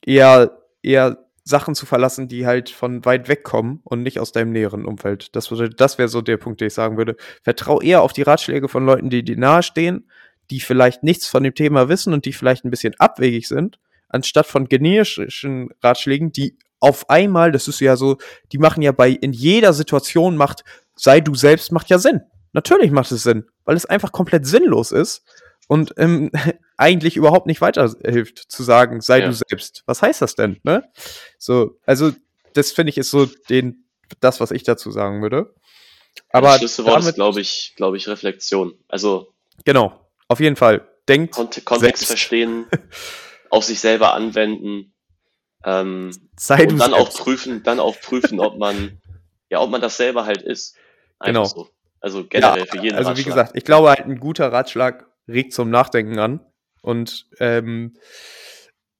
eher, eher Sachen zu verlassen, die halt von weit weg kommen und nicht aus deinem näheren Umfeld. Das, das wäre so der Punkt, den ich sagen würde. Vertrau eher auf die Ratschläge von Leuten, die dir nahestehen, die vielleicht nichts von dem Thema wissen und die vielleicht ein bisschen abwegig sind, anstatt von generischen Ratschlägen, die auf einmal, das ist ja so, die machen ja bei in jeder Situation macht, sei du selbst, macht ja Sinn. Natürlich macht es Sinn, weil es einfach komplett sinnlos ist und ähm, *laughs* eigentlich überhaupt nicht weiterhilft, zu sagen, sei ja. du selbst. Was heißt das denn? Ne? So, also das finde ich ist so den, das, was ich dazu sagen würde. Aber das Schlüsselwort ist, glaube ich, glaube ich, Reflexion. Also genau, auf jeden Fall. Denkt Kont Kontext selbst. verstehen, *laughs* auf sich selber anwenden. Ähm, und dann auch prüfen, dann auch prüfen, ob man, *laughs* ja, ob man das selber halt ist. Einfach genau. So. Also generell ja, für jeden Also Ratschlag. wie gesagt, ich glaube halt ein guter Ratschlag regt zum Nachdenken an. Und ähm,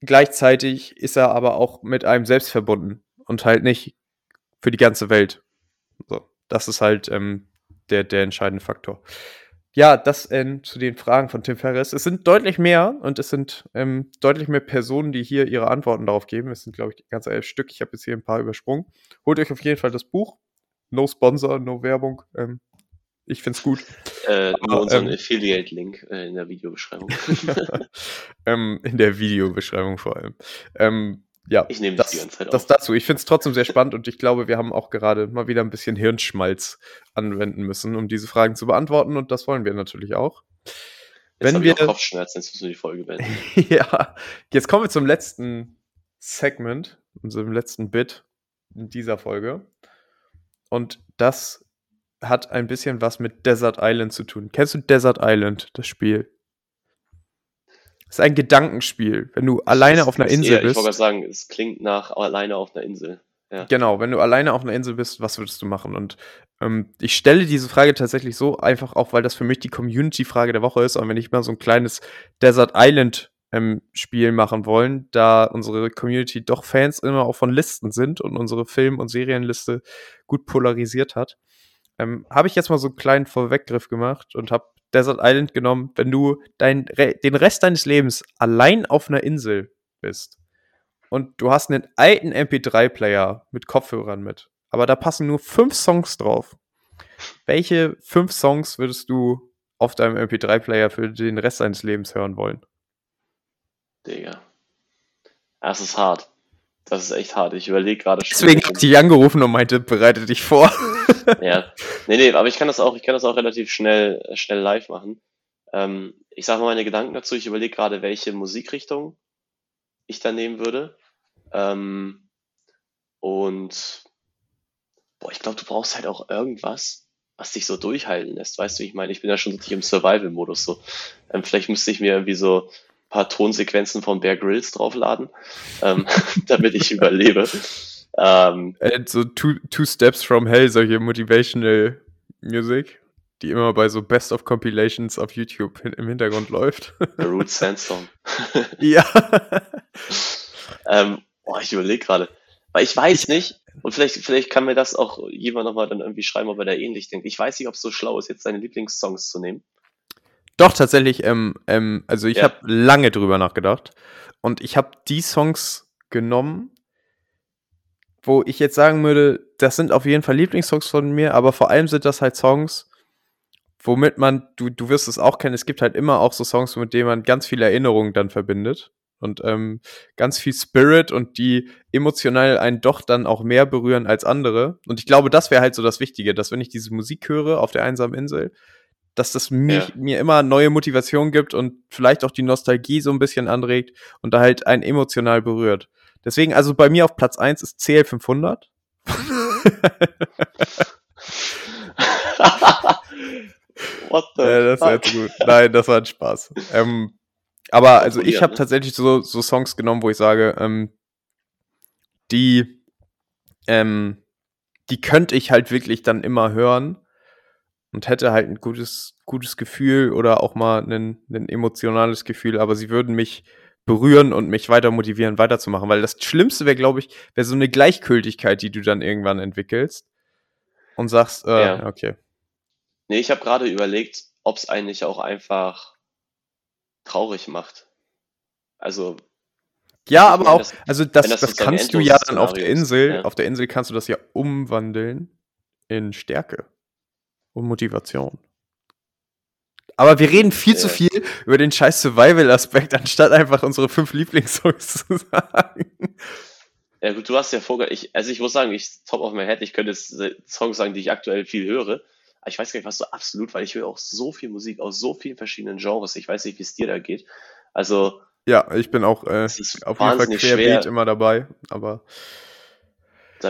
gleichzeitig ist er aber auch mit einem selbst verbunden und halt nicht für die ganze Welt. So, das ist halt ähm, der, der entscheidende Faktor. Ja, das äh, zu den Fragen von Tim Ferriss. Es sind deutlich mehr und es sind ähm, deutlich mehr Personen, die hier ihre Antworten darauf geben. Es sind, glaube ich, ganz elf Stück. Ich habe jetzt hier ein paar übersprungen. Holt euch auf jeden Fall das Buch. No Sponsor, no Werbung. Ähm, ich finde es gut. Äh, nur unseren ähm, Affiliate-Link äh, in der Videobeschreibung. *laughs* ähm, in der Videobeschreibung vor allem. Ja, ich nehme das, die ganze Zeit Das dazu. Ich finde es trotzdem sehr spannend und ich glaube, wir haben auch gerade mal wieder ein bisschen Hirnschmalz anwenden müssen, um diese Fragen zu beantworten und das wollen wir natürlich auch. Jetzt Wenn wir Kopfschmerzen, jetzt müssen wir die Folge beenden. *laughs* ja, jetzt kommen wir zum letzten Segment, unserem letzten Bit in dieser Folge. Und das hat ein bisschen was mit Desert Island zu tun. Kennst du Desert Island, das Spiel? Ist ein Gedankenspiel. Wenn du alleine auf einer Insel eher, bist. Ich wollte sagen, es klingt nach alleine auf einer Insel. Ja. Genau, wenn du alleine auf einer Insel bist, was würdest du machen? Und ähm, ich stelle diese Frage tatsächlich so einfach auch, weil das für mich die Community-Frage der Woche ist. Und wenn ich mal so ein kleines Desert Island ähm, Spiel machen wollen, da unsere Community doch Fans immer auch von Listen sind und unsere Film- und Serienliste gut polarisiert hat, ähm, habe ich jetzt mal so einen kleinen Vorweggriff gemacht und habe Desert Island genommen, wenn du dein, den Rest deines Lebens allein auf einer Insel bist und du hast einen alten MP3-Player mit Kopfhörern mit, aber da passen nur fünf Songs drauf. Welche fünf Songs würdest du auf deinem MP3-Player für den Rest deines Lebens hören wollen? Digga. Das ist hart. Das ist echt hart. Ich überlege gerade schon. Deswegen hat ich angerufen und meinte, bereite dich vor. *laughs* ja. Nee, nee, aber ich kann das auch, ich kann das auch relativ schnell, schnell live machen. Ähm, ich sage mal meine Gedanken dazu. Ich überlege gerade, welche Musikrichtung ich da nehmen würde. Ähm, und boah, ich glaube, du brauchst halt auch irgendwas, was dich so durchhalten lässt. Weißt du, ich meine, ich bin ja schon richtig im Survival-Modus so. Ähm, vielleicht müsste ich mir irgendwie so paar Tonsequenzen von Bear Grylls draufladen, ähm, *laughs* damit ich überlebe. Ähm, äh, so two, two Steps from Hell, solche Motivational Music, die immer bei so Best of Compilations auf YouTube im Hintergrund läuft. *laughs* The Root Sandstorm. *laughs* ja. ähm, boah, ich überlege gerade. Weil ich weiß nicht, und vielleicht, vielleicht kann mir das auch jemand nochmal dann irgendwie schreiben, ob er da ähnlich denkt. Ich weiß nicht, ob es so schlau ist, jetzt seine Lieblingssongs zu nehmen. Doch, tatsächlich, ähm, ähm, also ich ja. habe lange drüber nachgedacht. Und ich habe die Songs genommen, wo ich jetzt sagen würde, das sind auf jeden Fall Lieblingssongs von mir, aber vor allem sind das halt Songs, womit man, du, du wirst es auch kennen, es gibt halt immer auch so Songs, mit denen man ganz viele Erinnerungen dann verbindet. Und ähm, ganz viel Spirit und die emotional einen doch dann auch mehr berühren als andere. Und ich glaube, das wäre halt so das Wichtige, dass wenn ich diese Musik höre auf der einsamen Insel, dass das mich, ja. mir immer neue Motivation gibt und vielleicht auch die Nostalgie so ein bisschen anregt und da halt einen emotional berührt. Deswegen, also bei mir auf Platz 1 ist CL500. *laughs* What the *laughs* ja, das war jetzt gut. Nein, das war ein Spaß. Ähm, aber also ich habe tatsächlich so, so Songs genommen, wo ich sage, ähm, die, ähm, die könnte ich halt wirklich dann immer hören und hätte halt ein gutes, gutes Gefühl oder auch mal ein, ein emotionales Gefühl, aber sie würden mich berühren und mich weiter motivieren, weiterzumachen. Weil das Schlimmste wäre, glaube ich, wäre so eine Gleichgültigkeit, die du dann irgendwann entwickelst und sagst, äh, ja. okay. Nee, ich habe gerade überlegt, ob es eigentlich auch einfach traurig macht. Also. Ja, aber auch, das, also das, das, das kannst du ja dann auf der Insel, ja. auf der Insel kannst du das ja umwandeln in Stärke und Motivation. Aber wir reden viel ja. zu viel über den scheiß Survival-Aspekt, *laughs* anstatt einfach unsere fünf Lieblingssongs zu sagen. Ja gut, du hast ja vorher, ich, also ich muss sagen, ich top of my head, ich könnte jetzt Songs sagen, die ich aktuell viel höre. Aber ich weiß gar nicht, was so absolut, weil ich höre auch so viel Musik aus so vielen verschiedenen Genres. Ich weiß nicht, wie es dir da geht. Also. Ja, ich bin auch äh, auf jeden Fall querbeet schwer, immer dabei, aber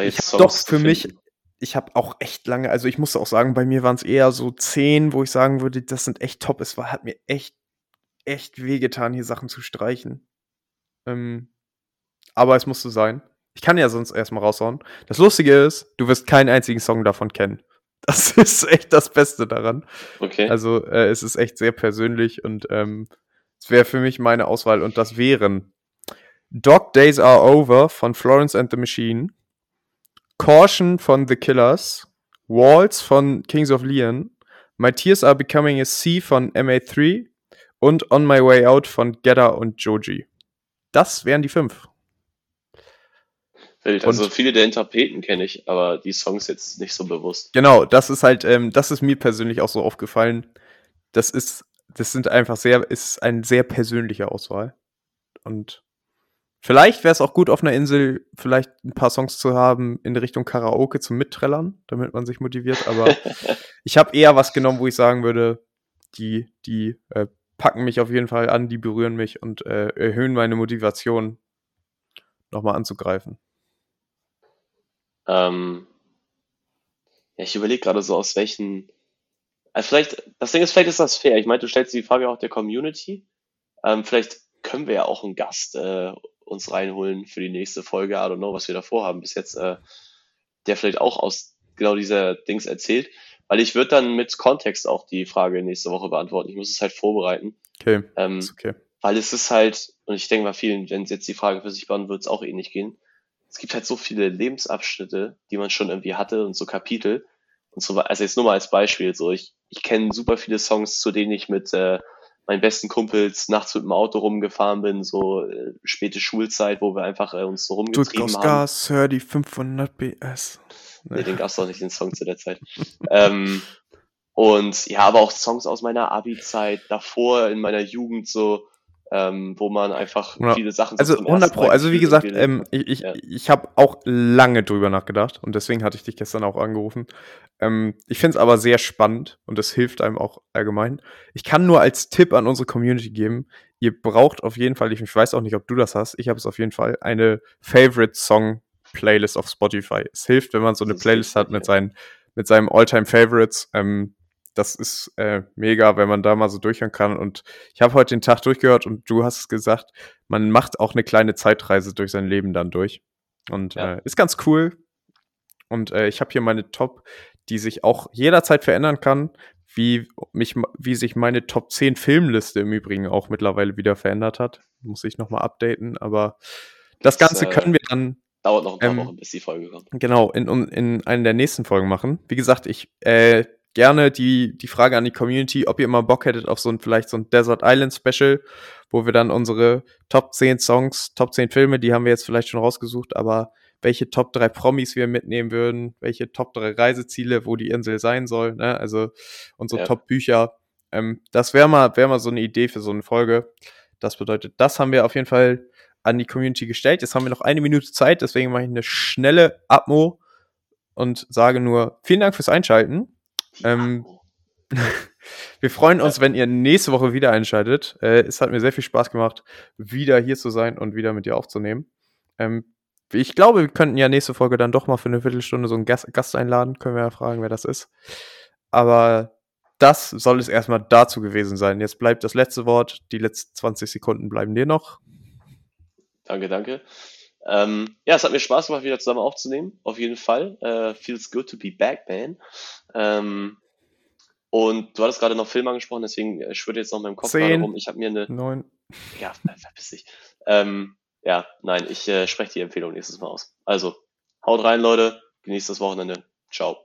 ich habe doch für mich, ich habe auch echt lange, also ich musste auch sagen, bei mir waren es eher so zehn, wo ich sagen würde, das sind echt top. Es war, hat mir echt, echt wehgetan, hier Sachen zu streichen. Ähm, aber es musste sein. Ich kann ja sonst erstmal raushauen. Das Lustige ist, du wirst keinen einzigen Song davon kennen. *laughs* Das ist echt das Beste daran. Okay. Also äh, es ist echt sehr persönlich und ähm, es wäre für mich meine Auswahl und das wären Dog Days Are Over von Florence and the Machine, Caution von The Killers, Walls von Kings of Leon, My Tears Are Becoming a Sea von MA3 und On My Way Out von Gedda und Joji. Das wären die fünf. Wild. Also viele der Interpreten kenne ich, aber die Songs jetzt nicht so bewusst. Genau, das ist halt, ähm, das ist mir persönlich auch so aufgefallen. Das ist, das sind einfach sehr, ist eine sehr persönliche Auswahl. Und vielleicht wäre es auch gut, auf einer Insel vielleicht ein paar Songs zu haben in Richtung Karaoke zum Mitträllern, damit man sich motiviert. Aber *laughs* ich habe eher was genommen, wo ich sagen würde, die, die äh, packen mich auf jeden Fall an, die berühren mich und äh, erhöhen meine Motivation, nochmal anzugreifen. Ähm, ja, ich überlege gerade so, aus welchen. Also vielleicht, das Ding ist, vielleicht ist das fair. Ich meine, du stellst die Frage auch der Community. Ähm, vielleicht können wir ja auch einen Gast äh, uns reinholen für die nächste Folge. I don't know, was wir davor haben bis jetzt, äh, der vielleicht auch aus genau dieser Dings erzählt. Weil ich würde dann mit Kontext auch die Frage nächste Woche beantworten. Ich muss es halt vorbereiten. Okay. Ähm, okay. Weil es ist halt, und ich denke mal vielen, wenn es jetzt die Frage für sich beantwortet, wird es auch ähnlich gehen es gibt halt so viele Lebensabschnitte, die man schon irgendwie hatte und so Kapitel. Und so, also jetzt nur mal als Beispiel, so ich, ich kenne super viele Songs, zu denen ich mit äh, meinen besten Kumpels nachts mit dem Auto rumgefahren bin, so äh, späte Schulzeit, wo wir einfach äh, uns so rumgetrieben Drück haben. Gas, hör die 500 BS. Nee, nee den gab's doch nicht, den Song zu der Zeit. ähm, und ja, aber auch Songs aus meiner Abi-Zeit, davor in meiner Jugend, so ähm, wo man einfach ja. viele Sachen so Also 100 Pro, also wie gesagt, ähm, ich, ich, ja. ich habe auch lange drüber nachgedacht und deswegen hatte ich dich gestern auch angerufen. Ähm, ich finde es aber sehr spannend und es hilft einem auch allgemein. Ich kann nur als Tipp an unsere Community geben, ihr braucht auf jeden Fall, ich, ich weiß auch nicht, ob du das hast, ich habe es auf jeden Fall, eine Favorite Song Playlist auf Spotify. Es hilft, wenn man so eine Playlist hat mit seinen mit seinem Alltime Favorites. Ähm, das ist äh, mega, wenn man da mal so durchhören kann. Und ich habe heute den Tag durchgehört und du hast es gesagt, man macht auch eine kleine Zeitreise durch sein Leben dann durch. Und ja. äh, ist ganz cool. Und äh, ich habe hier meine Top, die sich auch jederzeit verändern kann, wie, mich, wie sich meine Top 10 Filmliste im Übrigen auch mittlerweile wieder verändert hat. Muss ich nochmal updaten, aber das, das Ganze können wir dann. Dauert noch ein paar ähm, Wochen, bis die Folge kommt. Genau, in, in, in einer der nächsten Folgen machen. Wie gesagt, ich äh, gerne die, die Frage an die Community, ob ihr mal Bock hättet auf so ein, vielleicht so ein Desert Island Special, wo wir dann unsere Top 10 Songs, Top 10 Filme, die haben wir jetzt vielleicht schon rausgesucht, aber welche Top 3 Promis wir mitnehmen würden, welche Top 3 Reiseziele, wo die Insel sein soll, ne? also unsere ja. Top Bücher. Ähm, das wäre mal, wär mal so eine Idee für so eine Folge. Das bedeutet, das haben wir auf jeden Fall an die Community gestellt. Jetzt haben wir noch eine Minute Zeit, deswegen mache ich eine schnelle Atmo und sage nur vielen Dank fürs Einschalten. Ähm, *laughs* wir freuen uns, wenn ihr nächste Woche wieder einschaltet. Äh, es hat mir sehr viel Spaß gemacht, wieder hier zu sein und wieder mit dir aufzunehmen. Ähm, ich glaube, wir könnten ja nächste Folge dann doch mal für eine Viertelstunde so einen Gast, Gast einladen. Können wir ja fragen, wer das ist. Aber das soll es erstmal dazu gewesen sein. Jetzt bleibt das letzte Wort. Die letzten 20 Sekunden bleiben dir noch. Danke, danke. Ähm, ja, es hat mir Spaß gemacht, wieder zusammen aufzunehmen. Auf jeden Fall. Äh, feels good to be back, man. Ähm, Und du hattest gerade noch Film angesprochen, deswegen äh, schwirrt jetzt noch in meinem Kopf Zehn, rum. Ich habe mir eine. Neun. Ja, verpiss dich. Ähm, ja, nein, ich äh, spreche die Empfehlung nächstes Mal aus. Also, haut rein, Leute. Genießt das Wochenende. Ciao.